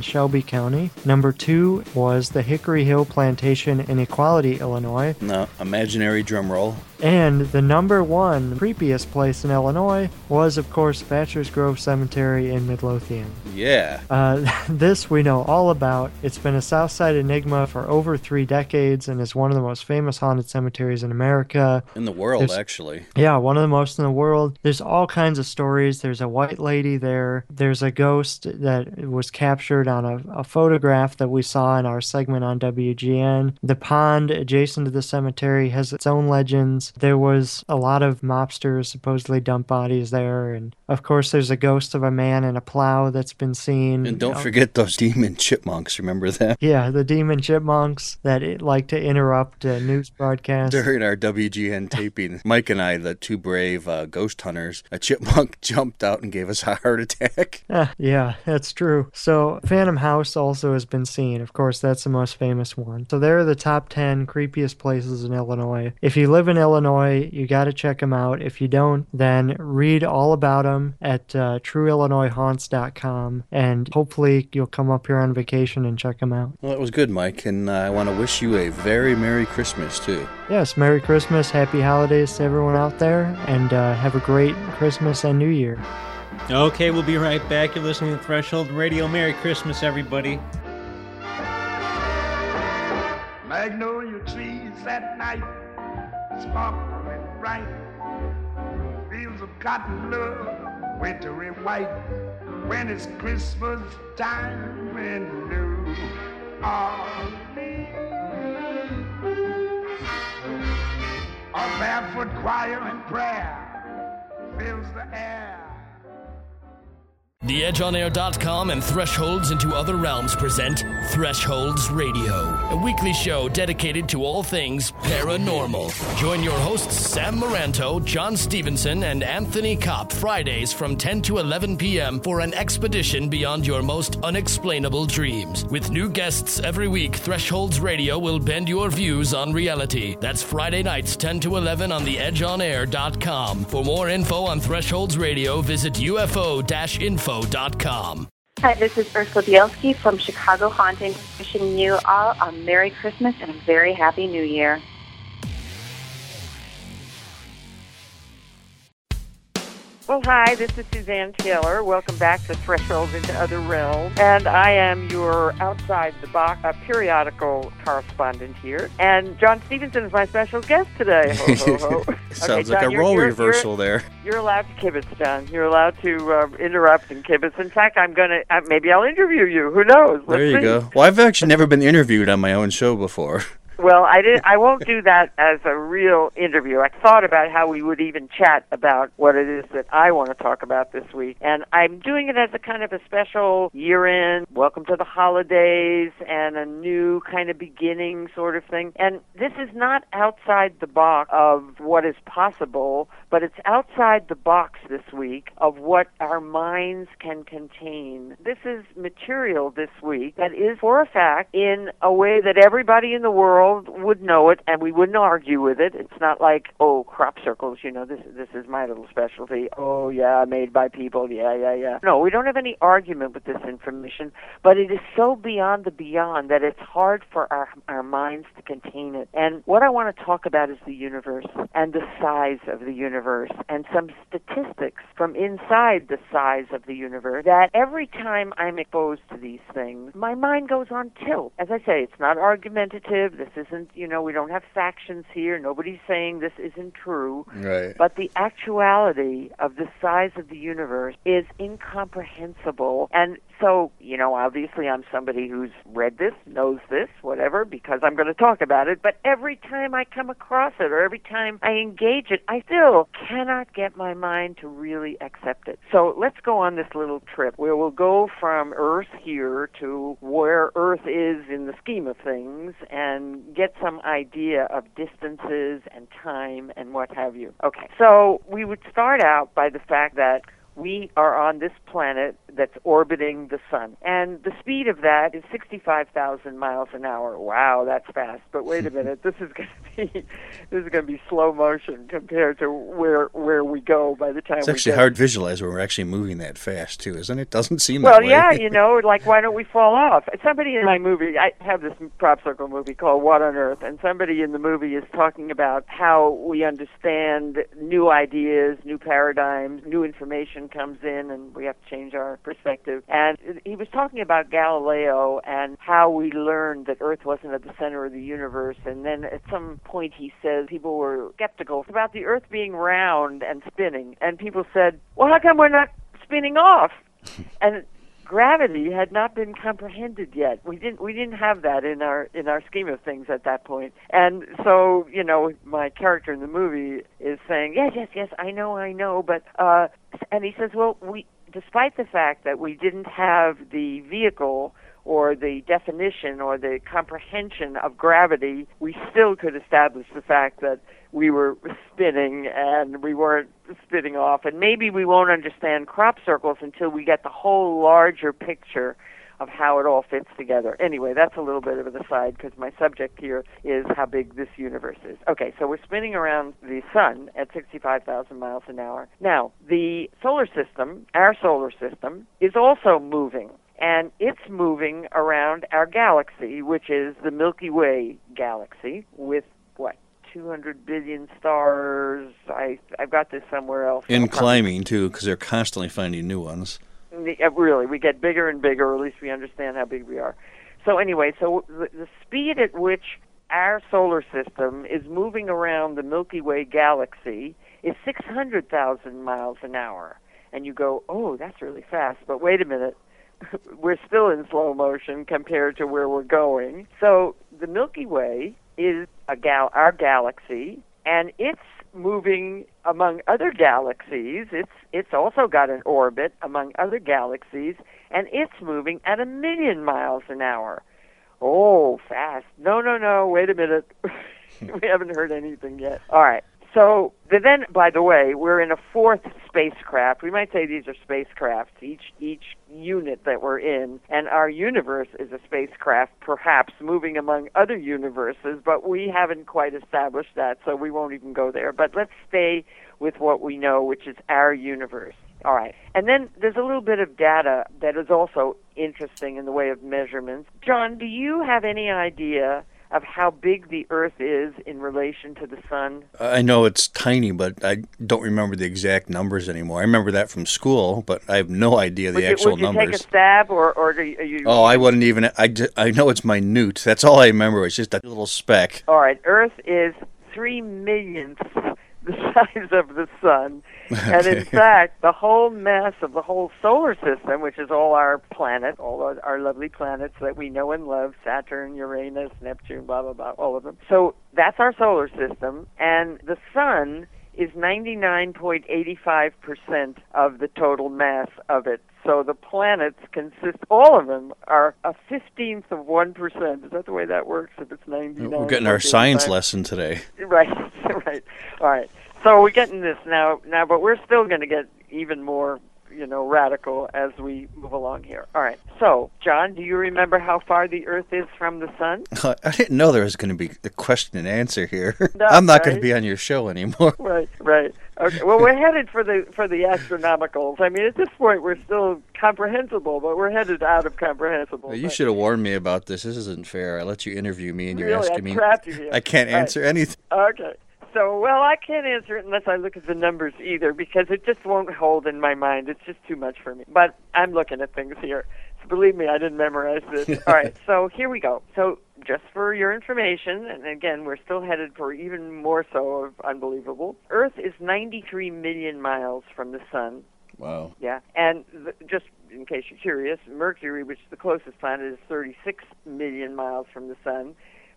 J: Shelby County. Number 2 was the Hickory Hill Plantation in Equality, Illinois.
K: No, imaginary.
J: And the number one creepiest place in Illinois was, of course, Bachelor's Grove Cemetery in Midlothian.
K: Yeah.
J: Uh, this we know all about. It's been a Southside enigma for over three decades and is one of the most famous haunted cemeteries in America.
K: In the world,
J: There's-
K: actually.
J: Yeah, one of the most in the world. There's all kinds of stories. There's a white lady there. There's a ghost that was captured on a, a photograph that we saw in our segment on WGN. The pond adjacent to the cemetery has its own legends. There was a lot of mobsters supposedly dump bodies there. And of course, there's a ghost of a man in a plow that's been seen.
K: And don't forget those demon chipmunks. Remember that?
J: Yeah, the demon chipmunks that it, like to interrupt uh, news broadcasts.
K: During our WGN taping, Mike and I, the two brave uh, ghost hunters, a chipmunk jumped out and gave us a heart attack.
J: Ah, yeah, that's true. So, Phantom House also has been seen. Of course, that's the most famous one. So, there are the top 10 creepiest places in Illinois. If you live in Illinois, you got to check them out. If you don't, then read all about them at uh, trueillinoishaunts.com and hopefully you'll come up here on vacation and check them out.
K: Well, that was good, Mike, and uh, I want to wish you a very Merry Christmas, too.
J: Yes, Merry Christmas, Happy Holidays to everyone out there, and uh, have a great Christmas and New Year.
E: Okay, we'll be right back. You're listening to Threshold Radio. Merry Christmas, everybody.
C: Magnolia trees at night sparkling bright. Fields of cotton love, wintry white. When it's Christmas time in New Orleans. A barefoot choir and prayer fills the air.
G: TheEdgeOnAir.com and Thresholds into Other Realms present Thresholds Radio, a weekly show dedicated to all things paranormal. Join your hosts Sam Maranto, John Stevenson, and Anthony Kopp Fridays from 10 to 11 p.m. for an expedition beyond your most unexplainable dreams. With new guests every week, Thresholds Radio will bend your views on reality. That's Friday nights 10 to 11 on TheEdgeOnAir.com. For more info on Thresholds Radio, visit UFO-info
L: Hi, this is Ursula Bielski from Chicago Haunting, wishing you all a Merry Christmas and a very Happy New Year.
H: Well, hi, this is Suzanne Taylor. Welcome back to Thresholds into Other Realms. And I am your Outside the Box uh, periodical correspondent here. And John Stevenson is my special guest today. Ho, ho, ho.
K: Sounds
H: Okay,
K: like
H: John,
K: a
H: you're-
K: role
H: you're-
K: reversal
H: you're-
K: there.
H: You're allowed to kibitz, John. You're allowed to uh, interrupt and kibitz. In fact, I'm going to, uh, maybe I'll interview you. Who knows?
K: There
H: Let's
K: you
H: see.
K: go. Well, I've actually never been interviewed on my own show before.
H: Well, I didn't. I won't do that as a real interview. I thought about how we would even chat about what it is that I want to talk about this week, and I'm doing it as a kind of a special year-end, welcome to the holidays, and a new kind of beginning sort of thing. And this is not outside the box of what is possible, but it's outside the box this week of what our minds can contain. This is material this week that is, for a fact, in a way that everybody in the world would know it and we wouldn't argue with it. It's not like, oh, crop circles, you know, this this is my little specialty. Oh, yeah, made by people. Yeah, yeah, yeah. No, we don't have any argument with this information, but it is so beyond the beyond that it's hard for our our minds to contain it. And what I want to talk about is the universe and the size of the universe and some statistics from inside the size of the universe that every time I'm exposed to these things, my mind goes on tilt. As I say, it's not argumentative. This isn't, you know, we don't have factions here. Nobody's saying this isn't true.
K: Right.
H: But the actuality of the size of the universe is incomprehensible. And so, you know, obviously I'm somebody who's read this, knows this, whatever, because I'm going to talk about it. But every time I come across it or every time I engage it, I still cannot get my mind to really accept it. So let's go on this little trip where we'll go from Earth here to where Earth is in the scheme of things and get some idea of distances and time and what have you. Okay, so we would start out by the fact that we are on this planet that's orbiting the sun. And the speed of that is 65,000 miles an hour. Wow, that's fast. But wait a minute, this is going to be this is going to be slow motion compared to where where we go by the time
K: It's actually
H: get
K: hard to visualize when we're actually moving that fast, too, isn't it? Doesn't seem
H: well, yeah, you know, like why don't we fall off? Somebody in my movie, I have this crop circle movie called What on Earth, and somebody in the movie is talking about how we understand new ideas, new paradigms, new information comes in, and we have to change our perspective. And he was talking about Galileo and how we learned that Earth wasn't at the center of the universe, and then at some point he says people were skeptical about the Earth being round and spinning, and people said, "Well, how come we're not spinning off?" and gravity had not been comprehended yet. We didn't we didn't have that in our in our scheme of things at that point. And so, you know, my character in the movie is saying, "Yes, yes, yes, I know, I know," but uh and he says, "Well, we despite the fact that we didn't have the vehicle or the definition or the comprehension of gravity, we still could establish the fact that we were spinning and we weren't spinning off. And maybe we won't understand crop circles until we get the whole larger picture of how it all fits together. Anyway, that's a little bit of an aside because my subject here is how big this universe is. Okay, so we're spinning around the sun at 65,000 miles an hour. Now, the solar system, our solar system, is also moving and it's moving around our galaxy, which is the Milky Way galaxy, with 200 billion stars. I I've got this somewhere else.
K: In climbing, too, because they're constantly finding new ones.
H: Uh, Really, we get bigger and bigger, or at least we understand how big we are. So anyway, so the, the speed at which our solar system is moving around the Milky Way galaxy is 600,000 miles an hour. And you go, oh, that's really fast. But wait a minute. we're still in slow motion compared to where we're going. So the Milky Way is a gal- our galaxy, and it's moving among other galaxies. It's it's also got an orbit among other galaxies, and it's moving at a million miles an hour. Oh, fast! No, no, no! Wait a minute. we haven't heard anything yet. All right. So then, by the way, we're in a fourth spacecraft. We might say these are spacecrafts, each each unit that we're in, and our universe is a spacecraft, perhaps moving among other universes, but we haven't quite established that, so we won't even go there. But let's stay with what we know, which is our universe. All right. And then there's a little bit of data that is also interesting in the way of measurements. John, do you have any idea of how big the Earth is in relation to the Sun?
K: I know it's tiny, but I don't remember the exact numbers anymore. I remember that from school, but I have no idea the
H: would you,
K: actual
H: would you
K: numbers.
H: take a stab, or, or are you?
K: Oh, I wouldn't even. I, I know it's minute. That's all I remember. It's just a little speck.
H: All right. Earth is three millionths the size of the sun. And in fact, the whole mass of the whole solar system, which is all our planet, all our, our lovely planets that we know and love Saturn, Uranus, Neptune, blah, blah, blah, all of them. So that's our solar system. And the sun is 99.85% of the total mass of it. So the planets consist, all of them are a 15th of 1%. Is that the way that works if it's 99?
K: We're getting our science lesson today.
H: Right, right. All right. So we're getting this now, now, but we're still going to get even more, you know, radical as we move along here. All right. So, John, do you remember how far the Earth is from the Sun?
K: I didn't know there was going to be a question and answer here.
H: No,
K: I'm not going to be on your show anymore.
H: Right, right. Okay. Well, we're headed for the for the astronomicals. I mean, at this point, we're still comprehensible, but we're headed out of comprehensible.
K: You should have warned me about this. This isn't fair. I let you interview me, and you're
H: Really? I
K: asking me.
H: you here.
K: I can't
H: All right.
K: answer anything.
H: Okay. So, well, I can't answer it unless I look at the numbers either because it just won't hold in my mind. It's just too much for me. But I'm looking at things here. So believe me, I didn't memorize this. All right. So here we go. So just for your information, and again, we're still headed for even more so of unbelievable. Earth is 93 million miles from the sun.
K: Wow.
H: Yeah, and th- just in case you're curious, Mercury, which is the closest planet, is 36 million miles from the sun.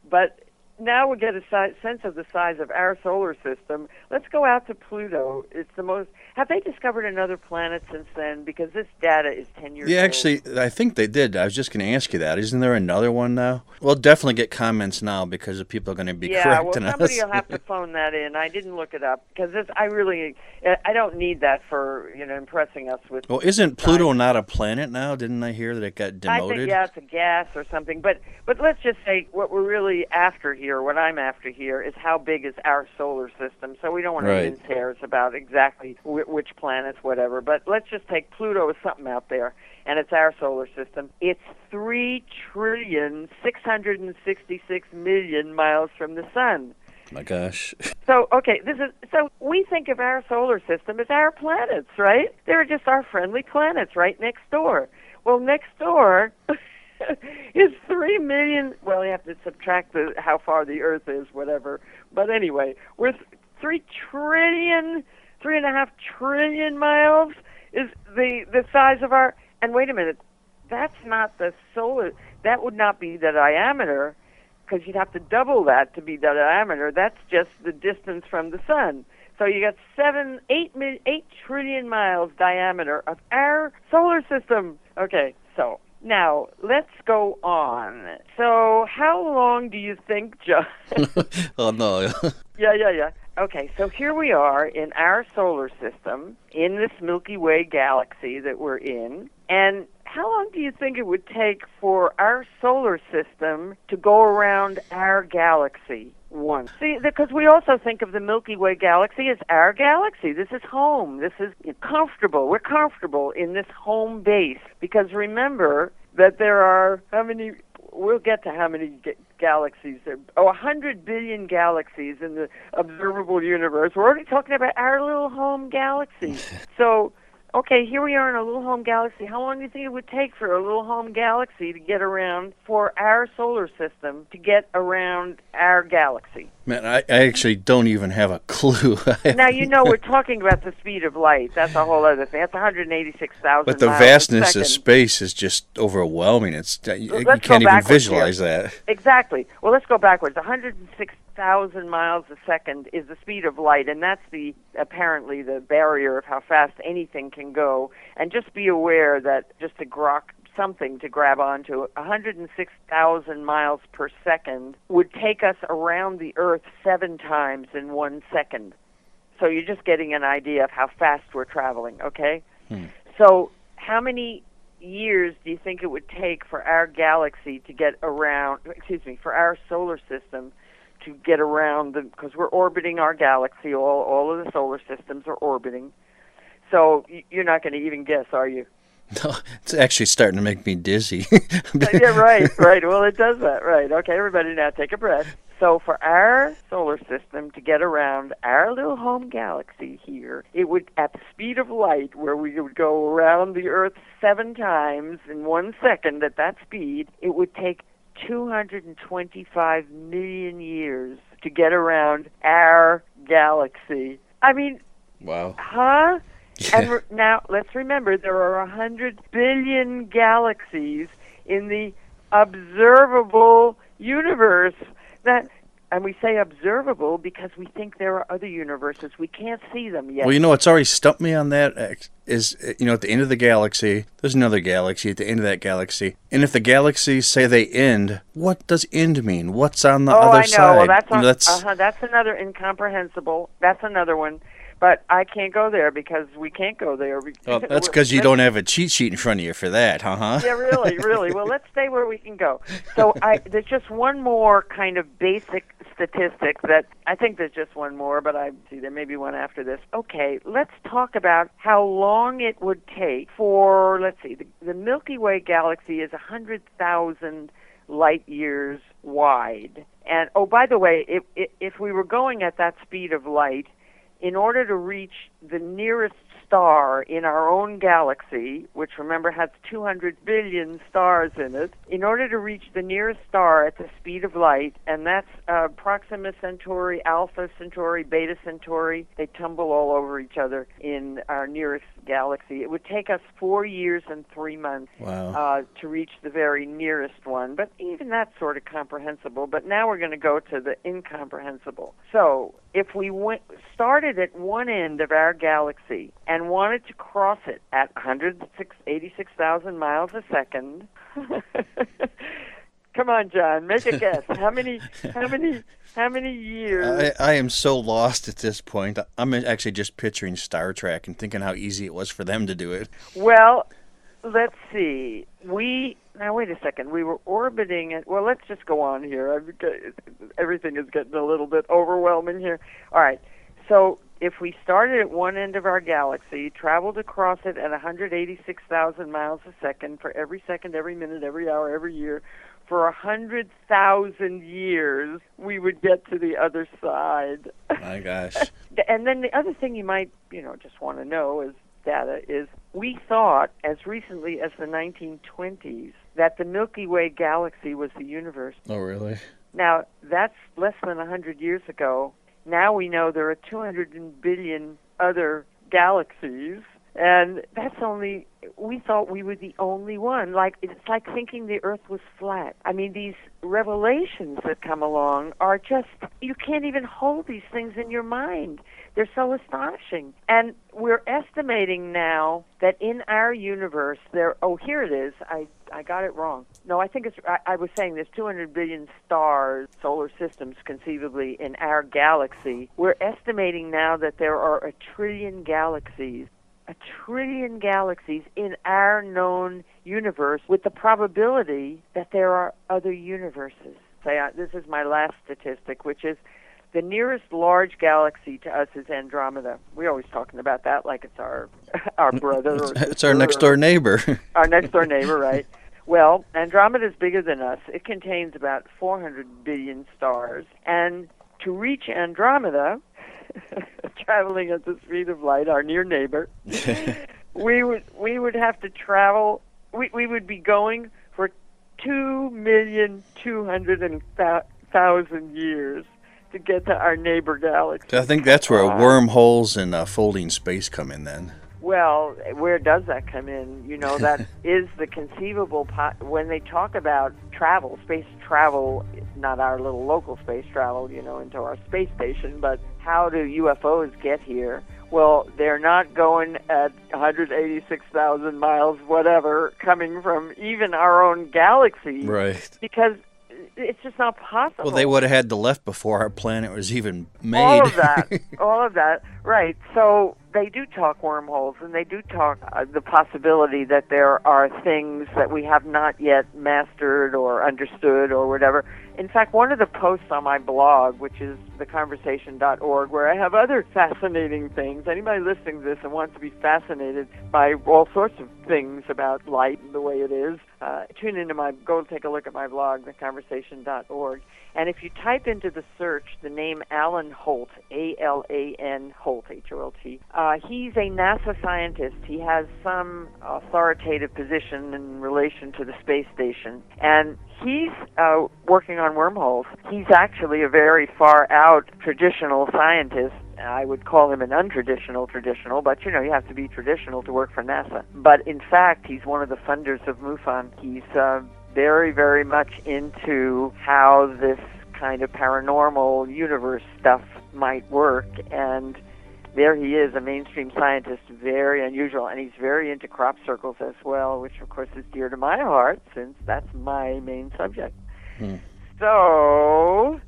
H: But now we get a si- sense of the size of our solar system. Let's go out to Pluto. It's the most. Have they discovered another planet since then? Because this data is 10 years old.
K: Yeah,
H: old.
K: actually, I think they did. I was just going to ask you that. Isn't there another one now? We'll definitely get comments now because the people are going to be
H: yeah, well, somebody
K: us.
H: will have to phone that in. I didn't look it up because I really, I don't need that for you know impressing us with.
K: well, isn't Pluto not a planet now? Didn't I hear that it got demoted?
H: I think yeah, it's a gas or something. But but let's just say what we're really after here, what I'm after here, is how big is our solar system. So we don't want to
K: Right.
H: mince hairs about exactly wh- which planets, whatever. But let's just take Pluto as something out there, and it's our solar system. It's three trillion six hundred and sixty-six million miles from the sun.
K: My gosh.
H: So okay, this is so we think of our solar system as our planets, right? They're just our friendly planets right next door. Well, next door is three million. Well, you have to subtract the how far the Earth is, whatever. But anyway, we're th- three trillion, three and a half trillion miles is the the size of our. And wait a minute, that's not the solar. That would not be the diameter because you'd have to double that to be the diameter. That's just the distance from the sun. So you got seven, eight, eight trillion miles diameter of our solar system. Okay, so now let's go on. So how long do you think, John?
K: oh no.
H: yeah, yeah, yeah. Okay, so here we are in our solar system, in this Milky Way galaxy that we're in, and how long do you think it would take for our solar system to go around our galaxy once? See, because we also think of the Milky Way galaxy as our galaxy. This is home. This is comfortable. We're comfortable in this home base because remember that there are how many we'll get to how many ga- galaxies there oh a hundred billion galaxies in the observable universe we're already talking about our little home galaxy so okay, here we are in a little home galaxy. How long do you think it would take for a little home galaxy to get around for our solar system to get around our galaxy?
K: Man, I, I actually don't even have a clue.
H: now you know we're talking about the speed of light. That's a whole other thing. That's 186,000.
K: but the vastness of space is just overwhelming. It's you, you can't even visualize
H: here.
K: that.
H: Exactly. Well, let's go backwards. 106,000 miles a second is the speed of light, and that's the apparently the barrier of how fast anything can go. And just be aware that just to grok something to grab onto, 106,000 miles per second would take us around the Earth seven times in one second. So you're just getting an idea of how fast we're traveling, okay? Hmm. So, how many years do you think it would take for our galaxy to get around, excuse me, for our solar system to get around because we're orbiting our galaxy, all, all of the solar systems are orbiting. So, you're not going to even guess, are you?
K: No, it's actually starting to make me dizzy.
H: Uh, yeah, right, right. Well, it does that, right. Okay, everybody now take a breath. So, for our solar system to get around our little home galaxy here, it would, at the speed of light, where we would go around the Earth seven times in one second at that speed, it would take 225 million years to get around our galaxy. I mean,
K: Wow.
H: Huh? And re- now let's remember there are a hundred billion galaxies in the observable universe. That, and we say observable because we think there are other universes. We can't see them yet.
K: Well, you know it's already stumped me on that X, is uh, you know at the end of the galaxy, there's another galaxy at the end of that galaxy, and if the galaxies say they end, what does end mean? What's on the
H: oh,
K: other
H: I know.
K: side?
H: Well, that's
K: You know, that's
H: uh-huh, that's another incomprehensible. That's another one. But I can't go there because we can't go there.
K: Well, oh,
H: that's
K: because you don't have a cheat sheet in front of you for that, huh?
H: yeah, really, really. Well, let's stay where we can go. So I, there's just one more kind of basic statistic that I think there's just one more, but I see there may be one after this. Okay, let's talk about how long it would take for, let's see, the, the Milky Way galaxy is 100,000 light years wide. And, oh, by the way, if, if we were going at that speed of light, in order to reach the nearest star in our own galaxy, which remember has 200 billion stars in it, in order to reach the nearest star at the speed of light, and that's uh, Proxima Centauri, Alpha Centauri, Beta Centauri, they tumble all over each other in our nearest galaxy. It would take us four years and three months
K: Wow.
H: uh, to reach the very nearest one, but even that's sort of comprehensible. But now we're going to go to the incomprehensible. So, if we went started at one end of our galaxy and wanted to cross it at 186,000 miles a second, come on, John, make a guess. How many? How many? How many years?
K: I, I am so lost at this point. I'm actually just picturing Star Trek and thinking how easy it was for them to do it.
H: Well, let's see. We now wait a second. We were orbiting it. Well, let's just go on here. I've everything is getting a little bit overwhelming here. All right. So if we started at one end of our galaxy, traveled across it at 186,000 miles a second for every second, every minute, every hour, every year, for hundred thousand years, we would get to the other side.
K: My gosh.
H: And then the other thing you might, you know, just want to know is data is we thought as recently as the 1920s that the Milky Way galaxy was the universe.
K: Oh, really?
H: Now, that's less than 100 years ago. Now we know there are 200 billion other galaxies, and that's only, we thought we were the only one. Like, it's like thinking the Earth was flat. I mean, these revelations that come along are just, you can't even hold these things in your mind. They're so astonishing. And we're estimating now that in our universe there oh here it is. I I got it wrong. No, I think it's I, I was saying there's 200 billion stars, solar systems conceivably in our galaxy. We're estimating now that there are a trillion galaxies. A trillion galaxies in our known universe with the probability that there are other universes. Say uh, this is my last statistic which is the nearest large galaxy to us is Andromeda. We're always talking about that like it's our our brother or
K: It's our next door neighbor.
H: our next door neighbor, right? Well, Andromeda is bigger than us. It contains about 400 billion stars, and to reach Andromeda, traveling at the speed of light, our near neighbor, we would we would have to travel. We we would be going for two million two hundred and thousand years to get to our neighbor galaxy.
K: I think that's where wormholes and uh, folding space come in. Then.
H: Well, where does that come in? You know, that is the conceivable po- when they talk about travel, space travel, not our little local space travel, you know, into our space station, but how do UFOs get here? Well, they're not going at 186,000 miles, whatever, coming from even our own galaxy.
K: Right.
H: Because it's just not possible.
K: Well, they would have had to left before our planet was even made.
H: All of that. all of that. Right. So they do talk wormholes and they do talk uh, the possibility that there are things that we have not yet mastered or understood or whatever. In fact, one of the posts on my blog, which is theconversation.org, where I have other fascinating things. Anybody listening to this and wants to be fascinated by all sorts of things about light and the way it is, uh, tune into my, go take a look at my blog, theconversation.org. And if you type into the search the name Alan Holt, A L A N Holt, H O L T, uh, he's a NASA scientist. He has some authoritative position in relation to the space station. And he's uh, working on wormholes. He's actually a very far out traditional scientist. I would call him an untraditional traditional, but you know, you have to be traditional to work for NASA. But in fact, he's one of the funders of MUFON. He's uh, very, very much into how this kind of paranormal universe stuff might work. And there he is, a mainstream scientist, very unusual. And he's very into crop circles as well, which of course is dear to my heart since that's my main subject.
K: Hmm.
H: So,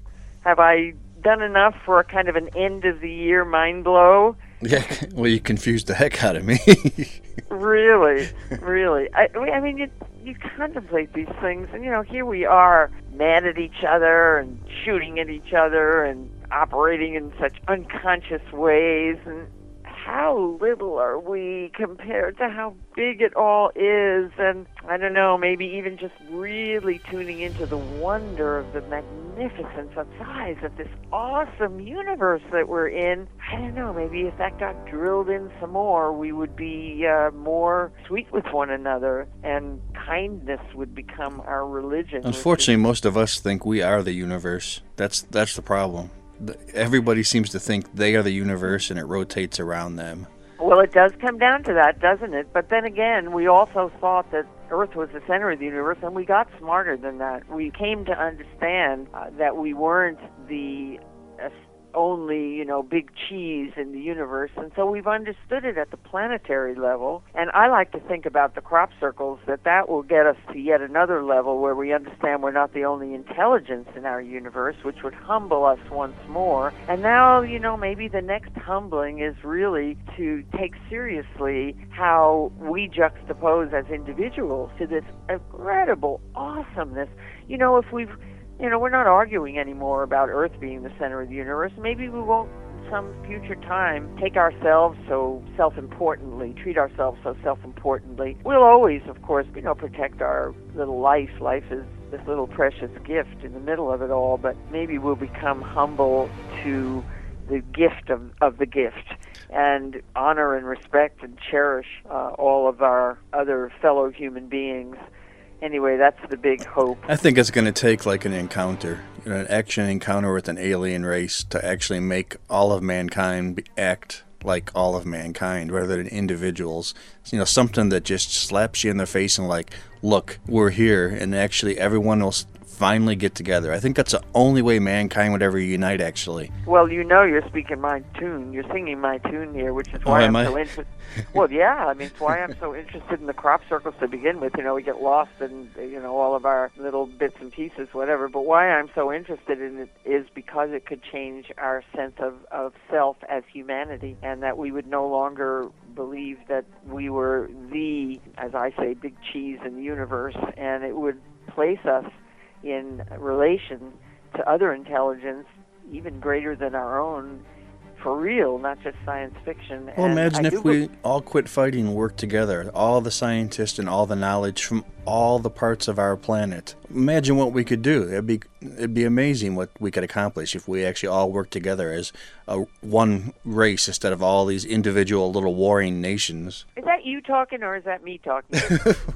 H: have I done enough for a kind of an end of the year mind blow?
K: Yeah, well, you confused the heck out of me.
H: really, really. I, I mean, you you contemplate these things, and you know, here we are, mad at each other and shooting at each other and operating in such unconscious ways, and how little are we compared to how big it all is and I don't know, maybe even just really tuning into the wonder of the magnificence of size of this awesome universe that we're in. I don't know, maybe if that got drilled in some more, we would be uh, more sweet with one another and kindness would become our religion.
K: Unfortunately, most of us think we are the universe. That's that's the problem everybody seems to think they are the universe and it rotates around them.
H: Well, it does come down to that, doesn't it? But then again, we also thought that Earth was the center of the universe, and we got smarter than that. We came to understand uh, that we weren't the uh, only, you know, big cheese in the universe. And so we've understood it at the planetary level. And I like to think about the crop circles that that will get us to yet another level where we understand we're not the only intelligence in our universe, which would humble us once more. And now, you know, maybe the next humbling is really to take seriously how we juxtapose as individuals to this incredible awesomeness. You know, if we've you know, we're not arguing anymore about Earth being the center of the universe. Maybe we won't some future time take ourselves so self-importantly, treat ourselves so self-importantly. We'll always, of course, you know, protect our little life. Life is this little precious gift in the middle of it all, but maybe we'll become humble to the gift of, of the gift and honor and respect and cherish uh, all of our other fellow human beings anyway, that's the big hope.
K: I think it's going to take like an encounter, an action encounter with an alien race to actually make all of mankind act like all of mankind rather than individuals. You know, something that just slaps you in the face and like, look, we're here, and actually everyone will finally get together. I think that's the only way mankind would ever unite, actually.
H: Well, you know, you're speaking my tune. You're singing my tune here, which is
K: Oh,
H: why
K: am
H: I'm
K: I?
H: so interested. well, yeah, I mean, it's why I'm so interested in the crop circles to begin with. You know, we get lost in you know all of our little bits and pieces, whatever. But why I'm so interested in it is because it could change our sense of of self as humanity, and that we would no longer believe that we were the, as I say, big cheese in the universe, and it would place us in relation to other intelligence even greater than our own for real, not just science fiction.
K: Well,
H: And
K: imagine
H: I
K: if
H: do
K: we all quit fighting and worked together. All the scientists and all the knowledge from all the parts of our planet. Imagine what we could do. It'd be it'd be amazing what we could accomplish if we actually all worked together as a one race instead of all these individual little warring nations.
H: Is that you talking or is that me talking?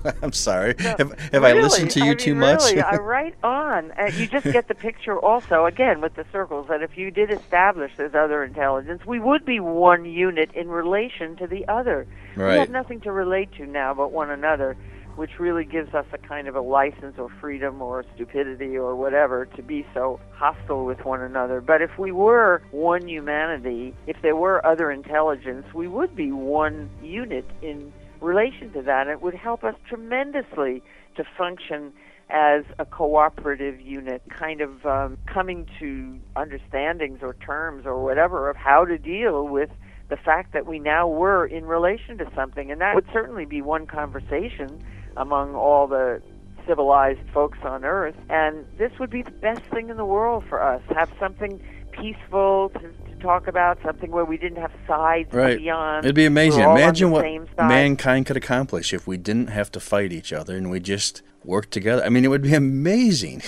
K: I'm sorry.
H: No,
K: have have I listened to you
H: I
K: too much?
H: Really, I right on. Uh, you just get the picture also, again, with the circles, that if you did establish this other intelligence, we would be one unit in relation to the other. We have nothing to relate to now but one another, which really gives us a kind of a license or freedom or stupidity or whatever to be so hostile with one another. But if we were one humanity, if there were other intelligence, we would be one unit in relation to that. It would help us tremendously to function as a cooperative unit, kind of um, coming to understandings or terms or whatever of how to deal with the fact that we now were in relation to something. And that would certainly be one conversation among all the civilized folks on Earth. And this would be the best thing in the world for us. Have something peaceful to, to talk about, something where we didn't have sides
K: Right.
H: beyond.
K: It'd be amazing.
H: We're all on
K: Imagine what mankind could accomplish if we didn't have to fight each other and we just worked together. I mean, it would be amazing.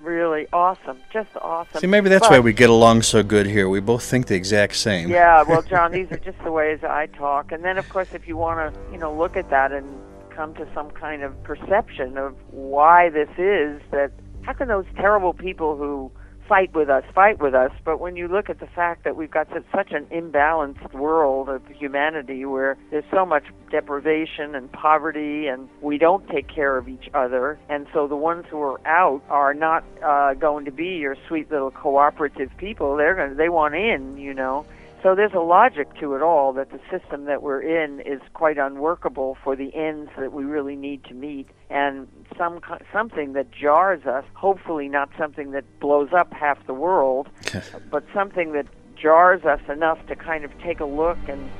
H: Really awesome, just awesome.
K: See, maybe that's
H: But-
K: why we get along so good here. We both think the exact same.
H: Yeah, well, John, these are just the ways I talk. And then, of course, if you want to, you know, look at that and come to some kind of perception of why this is, that how can those terrible people who fight with us fight with us? But when you look at the fact that we've got such, an imbalanced world of humanity where there's so much deprivation and poverty, and we don't take care of each other, and so the ones who are out are not uh, going to be your sweet little cooperative people. They're going to, they want in, you know. So there's a logic to it all that the system that we're in is quite unworkable for the ends that we really need to meet, and some something that jars us. Hopefully, not something that blows up half the world, but something that jars us enough to kind of take a look and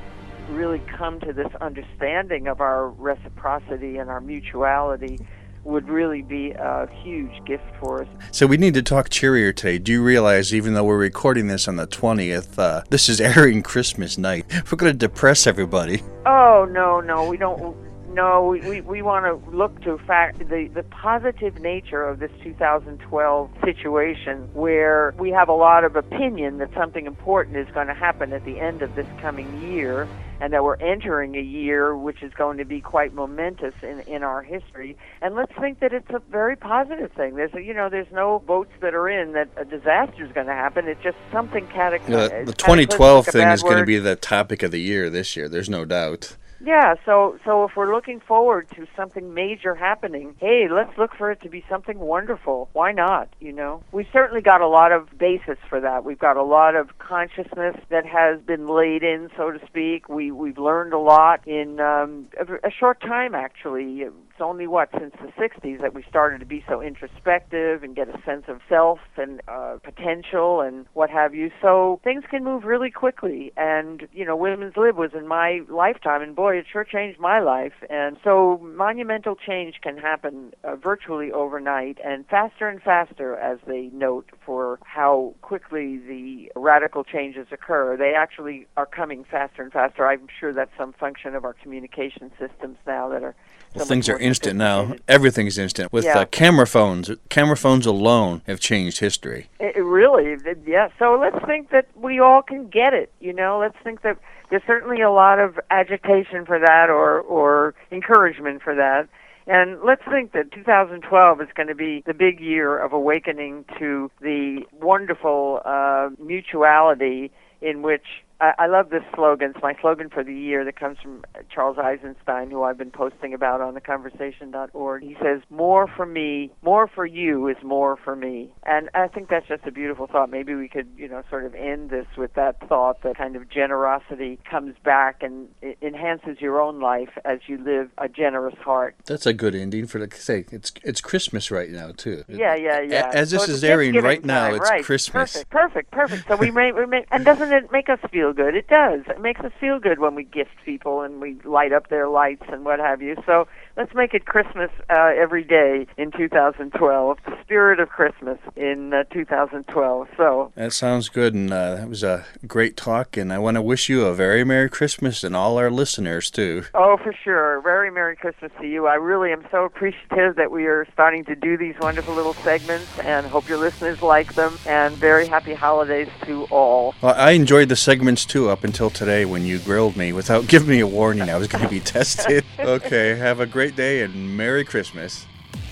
H: really come to this understanding of our reciprocity and our mutuality would really be a huge gift for us.
K: So we need to talk cheerier today. Do you realize, even though we're recording this on the 20th, uh, this is airing Christmas night. We're going to depress everybody.
H: Oh no, no, we don't. No, we, we, we want to look to fact the, the positive nature of this 2012 situation where we have a lot of opinion that something important is going to happen at the end of this coming year and that we're entering a year which is going to be quite momentous in, in our history. And let's think that it's a very positive thing. There's a, you know there's no votes that are in that a disaster is going to happen. It's just something cataclysmic.
K: You know, the 2012 thing is going to be the topic of the year this year. There's no doubt.
H: Yeah, so so if we're looking forward to something major happening, hey, let's look for it to be something wonderful. Why not? You know, we've certainly got a lot of basis for that. We've got a lot of consciousness that has been laid in, so to speak. We we've learned a lot in um, a, a short time, actually. It's only what since the '60s that we started to be so introspective and get a sense of self and uh, potential and what have you. So things can move really quickly, and you know, women's lib was in my lifetime, and boy, it sure changed my life. And so monumental change can happen uh, virtually overnight, and faster and faster, as they note, for how quickly the radical changes occur. They actually are coming faster and faster. I'm sure that's some function of our communication systems now that are.
K: Well, things are instant now. Everything's instant. With
H: Yeah.
K: uh, camera phones, camera phones alone have changed history.
H: It, really, yeah. So let's think that we all can get it. You know, let's think that there's certainly a lot of agitation for that, or or encouragement for that. And let's think that 2012 is going to be the big year of awakening to the wonderful uh, mutuality in which I, I love this slogan. It's my slogan for the year that comes from Charles Eisenstein, who I've been posting about on theconversation.org. He says, "More for me, more for you is more for me," and I think that's just a beautiful thought. Maybe we could, you know, sort of end this with that thought that kind of generosity comes back and enhances your own life as you live a generous heart.
K: That's a good ending for the sake. It's it's Christmas right now too.
H: Yeah, yeah, yeah.
K: As this
H: So
K: is airing right now,
H: time,
K: it's
H: right.
K: Christmas.
H: Perfect, perfect, perfect. So we may, we may, and doesn't it make us feel feel good. It does. It makes us feel good when we gift people and we light up their lights and what have you. So let's make it Christmas uh, every day in 2012. The spirit of Christmas in uh, 2012. So
K: That sounds good, and uh, that was a great talk. And I want to wish you a very Merry Christmas and all our listeners too.
H: Oh, for sure. Very Merry Christmas to you. I really am so appreciative that we are starting to do these wonderful little segments and hope your listeners like them. And very happy holidays to all.
K: Well, I enjoyed the segments too up until today when you grilled me without giving me a warning I was going to be tested. okay, have a great day and Merry Christmas.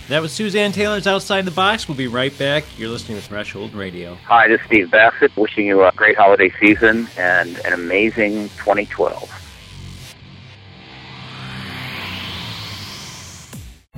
E: That was Suzanne Taylor's Outside the Box. We'll be right back. You're listening to Threshold Radio.
M: Hi, this is Steve Bassett, wishing you a great holiday season and an amazing 2012.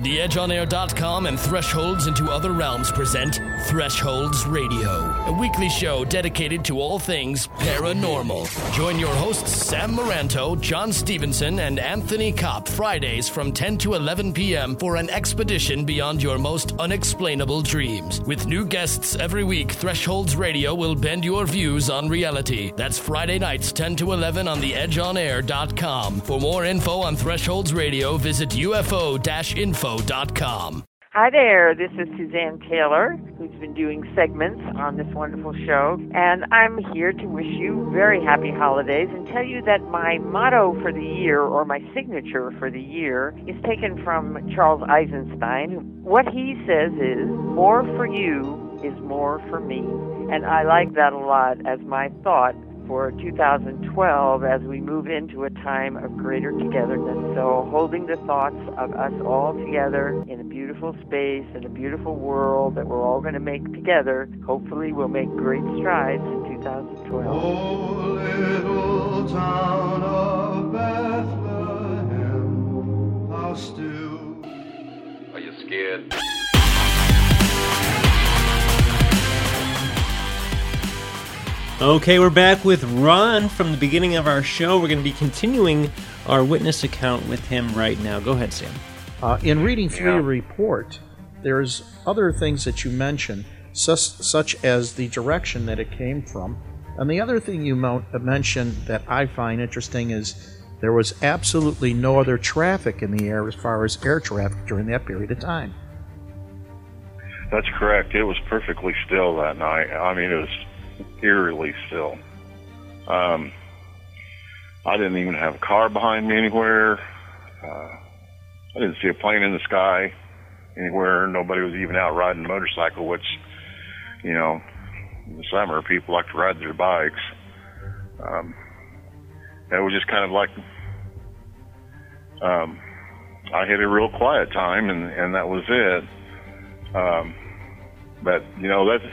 G: TheEdgeOnAir.com and Thresholds into Other Realms present Thresholds Radio, a weekly show dedicated to all things paranormal. Join your hosts Sam Maranto, John Stevenson, and Anthony Kopp Fridays from 10 to 11 p.m. for an expedition beyond your most unexplainable dreams. With new guests every week, Thresholds Radio will bend your views on reality. That's Friday nights 10 to 11 on TheEdgeOnAir.com. For more info on Thresholds Radio, visit
H: Hi there, this is Suzanne Taylor, who's been doing segments on this wonderful show, and I'm here to wish you very happy holidays and tell you that my motto for the year, or my signature for the year, is taken from Charles Eisenstein. What he says is, more for you is more for me. And I like that a lot as my thought for 2012 as we move into a time of greater togetherness. So, holding the thoughts of us all together in a beautiful space, in a beautiful world that we're all going to make together, hopefully, we'll make great strides in 2012.
D: Oh, little town of Bethlehem, how still.
N: Are you scared?
E: Okay, we're back with Ron from the beginning of our show. We're going to be continuing our witness account with him right now. Go ahead, Sam.
A: Uh, in reading through your report, there's other things that you mention, such, such as the direction that it came from. And the other thing you mo- mentioned that I find interesting is there was absolutely no other traffic in the air as far as air traffic during that period of time.
I: That's correct. It was perfectly still that night. I mean, it was eerily still. Um, I didn't even have a car behind me anywhere. Uh, I didn't see a plane in the sky anywhere. Nobody was even out riding a motorcycle, which, you know, in the summer people like to ride their bikes. Um, it was just kind of like um, I hit a real quiet time, and and that was it. Um, but you know that's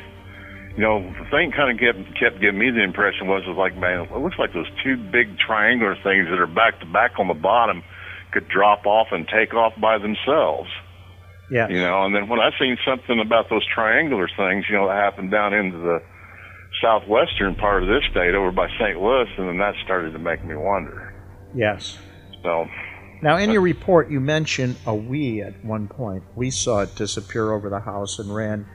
I: you know the thing kind of kept kept giving me the impression was was like man, it looks like those two big triangular things that are back to back on the bottom could drop off and take off by themselves.
A: Yeah.
I: You know, and then when I seen something about those triangular things, you know, that happened down into the southwestern part of this state over by St. Louis, and then that started to make me wonder.
A: Yes.
I: So
A: Now, in your report, you mentioned a we at one point. We saw it disappear over the house and ran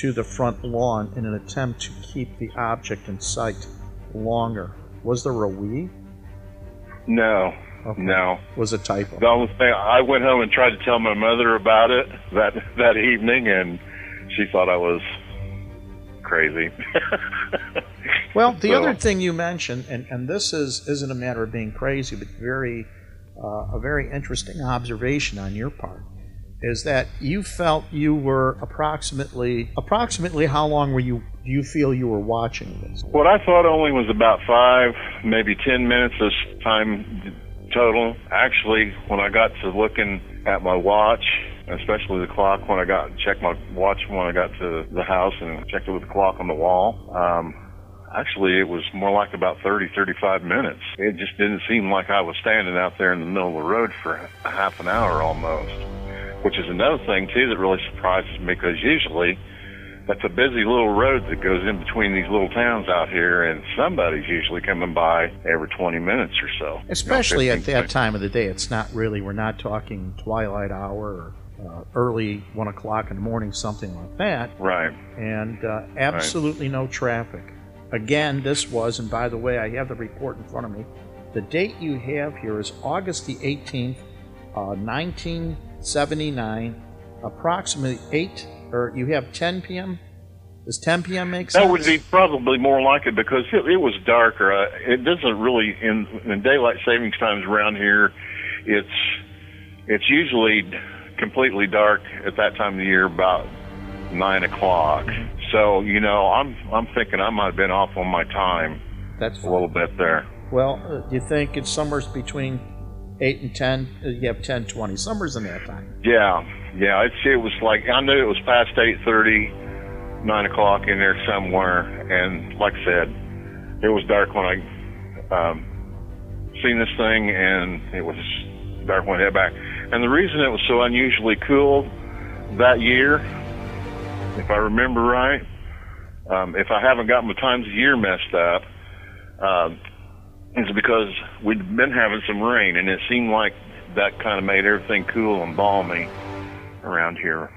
A: to the front lawn in an attempt to keep the object in sight longer. Was there a we?
I: no, no.
A: Was a typo.
I: The only thing I went home and tried to tell my mother about it that that evening, and she thought I was crazy.
A: Well, the
I: So-
A: other thing you mentioned, and, and this is isn't a matter of being crazy, but very uh, a very interesting observation on your part, is that you felt you were approximately approximately how long were you do you feel you were watching this?
I: What I thought only was about five, maybe ten minutes of time total. Actually, when I got to looking at my watch, especially the clock, when I got checked my watch when I got to the house and checked it with the clock on the wall, um, actually it was more like about 30, 35 minutes. It just didn't seem like I was standing out there in the middle of the road for half an hour almost. Which is another thing too that really surprises me because usually that's a busy little road that goes in between these little towns out here, and somebody's usually coming by every 20 minutes or so.
A: Especially
I: You know,
A: at
I: 15,
A: that time of the day, it's not really. We're not talking twilight hour or uh, early one o'clock in the morning, something like that.
I: Right.
A: And uh, absolutely no traffic. again, this was, and by the way, I have the report in front of me. The date you have here is August the 18th, uh, 1979, approximately 8, or you have 10 p.m.? Does 10 p.m. make sense?
I: That would be probably more like it because it, it was darker. Uh, it doesn't really in, in daylight savings times around here. It's it's usually completely dark at that time of the year about nine o'clock. So you know, I'm I'm thinking I might have been off on my time.
A: That's
I: a little bit there.
A: Well, uh, you think it's somewhere between 8 and 10? Uh, you have ten twenty. Summer's in that time.
I: Yeah, yeah. It's it was like I knew it was past eight thirty, nine o'clock in there somewhere, and like I said, it was dark when I um, seen this thing, and it was dark when I head back. And the reason it was so unusually cool that year, if I remember right, um, if I haven't got my times of year messed up, um, is because we'd been having some rain, and it seemed like that kind of made everything cool and balmy around here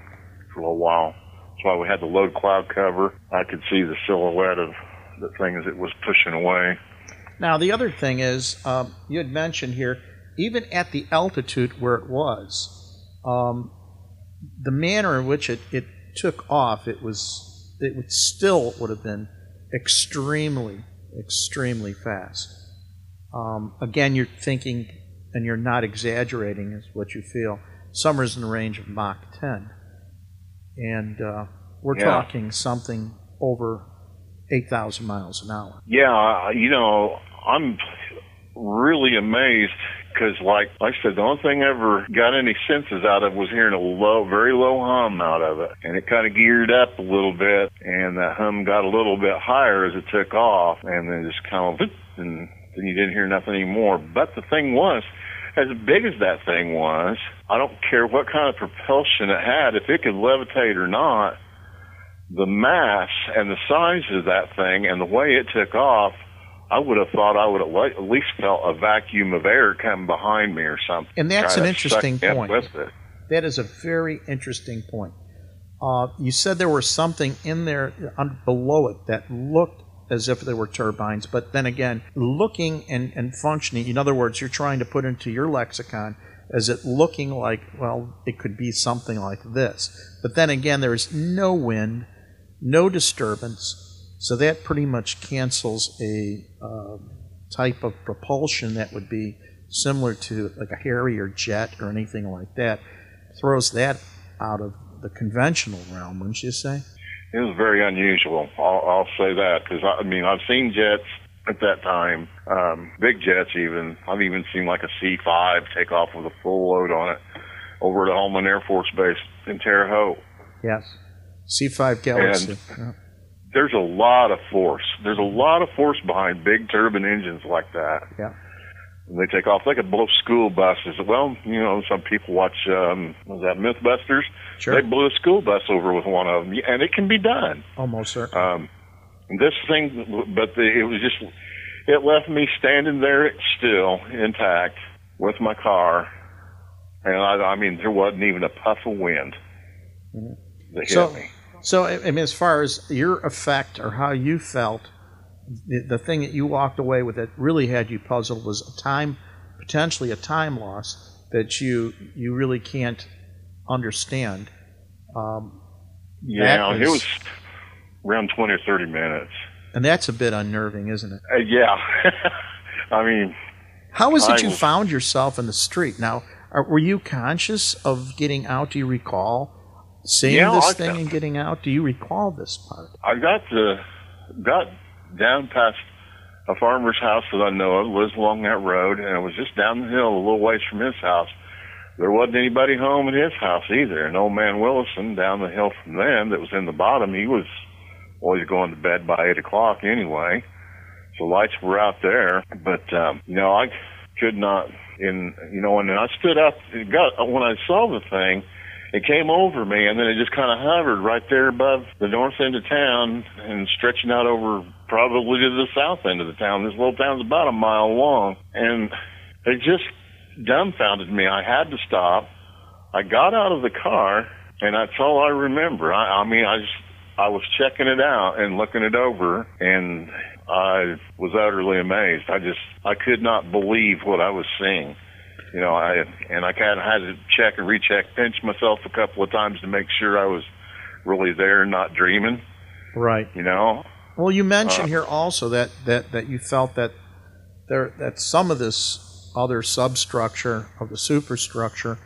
I: for a little while. That's why we had the low cloud cover. I could see the silhouette of the things it was pushing away.
A: Now, the other thing is, um, you had mentioned here, even at the altitude where it was, um, the manner in which it, it took off, it was it would still would have been extremely, extremely fast. Um, again, you're thinking, and you're not exaggerating, is what you feel. Summer's in the range of Mach 10, and uh, we're
I: Yeah.
A: talking something over 8,000 miles an hour.
I: Yeah, you know, I'm really amazed because, like, like I said, the only thing I ever got any senses out of was hearing a low, very low hum out of it, and it kind of geared up a little bit, and that hum got a little bit higher as it took off, and then just kind of, and then you didn't hear nothing anymore. But the thing was. As big as that thing was, I don't care what kind of propulsion it had, if it could levitate or not, the mass and the size of that thing and the way it took off, I would have thought I would have at least felt a vacuum of air coming behind me or something.
A: And that's an interesting point. That is a very interesting point. Uh, you said there was something in there un- below it that looked as if they were turbines, but then again, looking and, and functioning, in other words, you're trying to put into your lexicon as it looking like, well, it could be something like this. But then again, there's no wind, no disturbance, so that pretty much cancels a um type of propulsion that would be similar to like a Harrier jet or anything like that. Throws that out of the conventional realm, wouldn't you say?
I: It was very unusual. I'll, I'll say that because I, I mean I've seen jets at that time, um, big jets even. I've even seen like a C-5 take off with a full load on it over at Hulman Air Force Base in Terre Haute.
A: Yes. C5 Galaxy. Yeah.
I: There's a lot of force. There's a lot of force behind big turbine engines like that.
A: Yeah.
I: And they take off. They could blow school buses. Well, you know, some people watch, um, was that Mythbusters?
A: Sure.
I: They blew a school bus over with one of them, and it can be done.
A: Almost certainly.
I: Um, this thing, but the, it was just, it left me standing there still, intact, with my car, and I, I mean, there wasn't even a puff of wind that hit
A: So,
I: me.
A: so I mean, as far as your effect or how you felt, the, the thing that you walked away with that really had you puzzled was a time, potentially a time loss that you you really can't understand. Um,
I: Yeah,
A: that
I: it was around 20 or 30 minutes.
A: and that's a bit unnerving, isn't it?
I: Uh, yeah. I mean,
A: How is it you
I: was-
A: found yourself in the street? Now, are, were you conscious of getting out? Do you recall seeing
I: Yeah,
A: this
I: I-
A: thing and getting out? Do you recall this part?
I: I got the got down past a farmer's house that I know of, lives along that road, and it was just down the hill a little ways from his house. There wasn't anybody home at his house either. And old man Willison down the hill from them that was in the bottom, he was always going to bed by eight o'clock anyway. So lights were out there, but um, you know I could not. In you know, and then I stood up. It got when I saw the thing, it came over me, and then it just kind of hovered right there above the north end of town and stretching out over probably to the south end of the town. This little town's about a mile long, and it just dumbfounded me. I had to stop. I got out of the car, and that's all I remember. I, I mean, I just I was checking it out and looking it over, and I was utterly amazed. I just I could not believe what I was seeing. You know, I and I kind of had to check and recheck, pinch myself a couple of times to make sure I was really there, not dreaming.
A: Right.
I: You know.
A: Well, you mentioned
I: Uh,
A: here also that, that, that you felt that there that some of this other substructure of the superstructure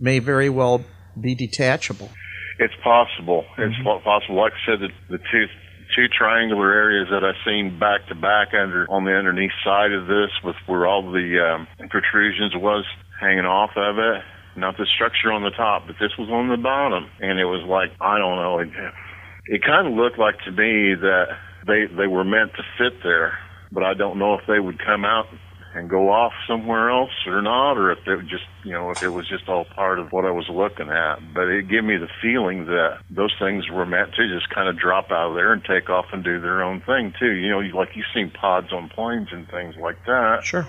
A: may very well be detachable.
I: It's possible. It's po- possible. Like I said, the, the two two triangular areas that I've seen back to back under on the underneath side of this, with where all the um, protrusions was hanging off of it. Not the structure on the top, but this was on the bottom, and it was like I don't know. It, it kind of looked like to me that they they were meant to fit there, but I don't know if they would come out and go off somewhere else or not, or if it would just, you know, if it was just all part of what I was looking at. But it gave me the feeling that those things were meant to just kind of drop out of there and take off and do their own thing too. You know, like you've seen pods on planes and things like that.
A: Sure.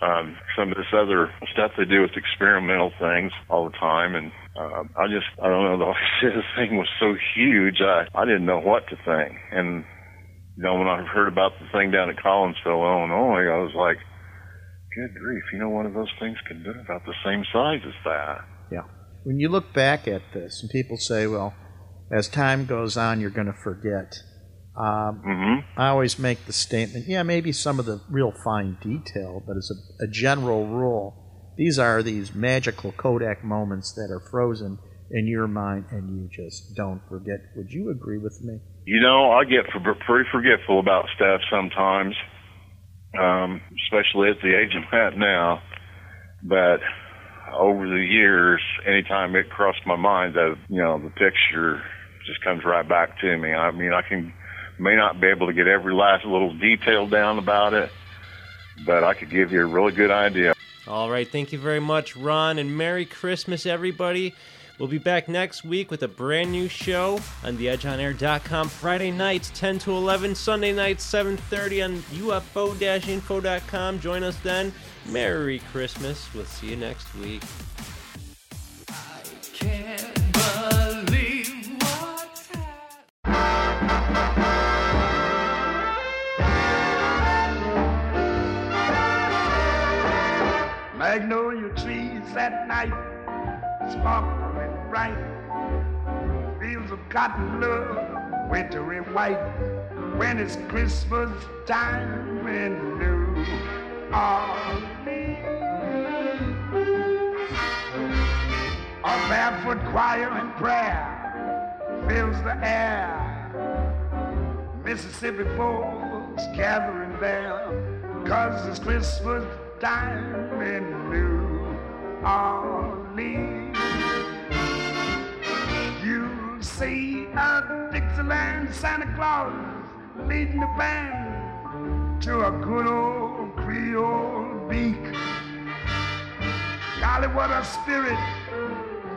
I: Um, some of this other stuff they do with experimental things all the time, and uh, I just, I don't know. The thing was so huge, I, I didn't know what to think. And you know, when I heard about the thing down at Collinsville, Illinois, I was like, good grief, you know, one of those things could be about the same size as that.
A: Yeah. When you look back at this, and people say, well, as time goes on, you're going to forget. Um,
I: Mm-hmm.
A: I always make the statement, yeah, maybe some of the real fine detail, but as a, a general rule, these are these magical Kodak moments that are frozen in your mind and you just don't forget. Would you agree with me?
I: You know, I get pretty forgetful about stuff sometimes, um, especially at the age I'm at now. But over the years, anytime it crossed my mind, that you know, the picture just comes right back to me. I mean, I can may not be able to get every last little detail down about it, but I could give you a really good idea.
E: All right, thank you very much, Ron, and Merry Christmas, everybody. We'll be back next week with a brand new show on theedgeonair.com Friday nights 10 to 11, Sunday nights 7:30 on ufo-info.com. Join us then. Merry Christmas. We'll see you next week.
O: Magnolia trees at night, sparkling bright. Fields of cotton love, wintry white. When it's Christmas time in New Orleans. A barefoot choir and prayer fills the air. Mississippi folks gathering there, cause it's Christmas time in New Orleans. You'll see a Dixieland Santa Claus leading the band to a good old Creole beak. Golly, what a spirit!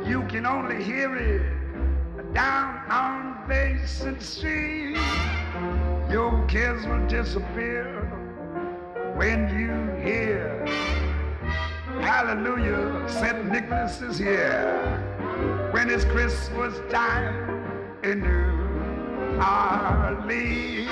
O: You can only hear it down on Basin Street. Your kids will disappear when you hear Hallelujah, St. Nicholas is here. When it's Christmas time in New Orleans.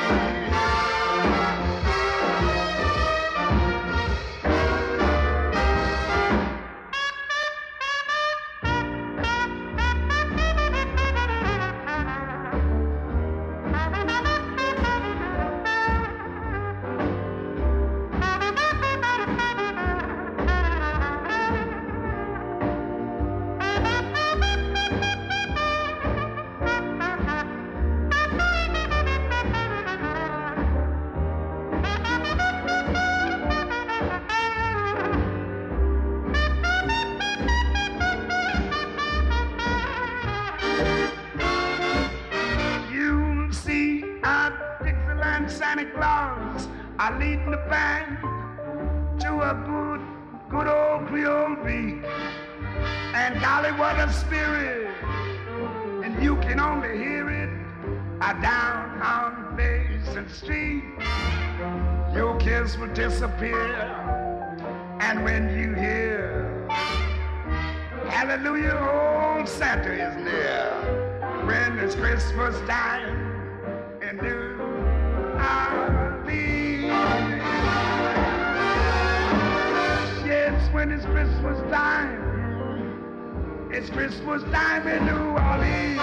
O: And when you hear, Hallelujah, old Santa is near. when it's Christmas time in New Orleans. Yes, when it's Christmas time, it's Christmas time in New Orleans.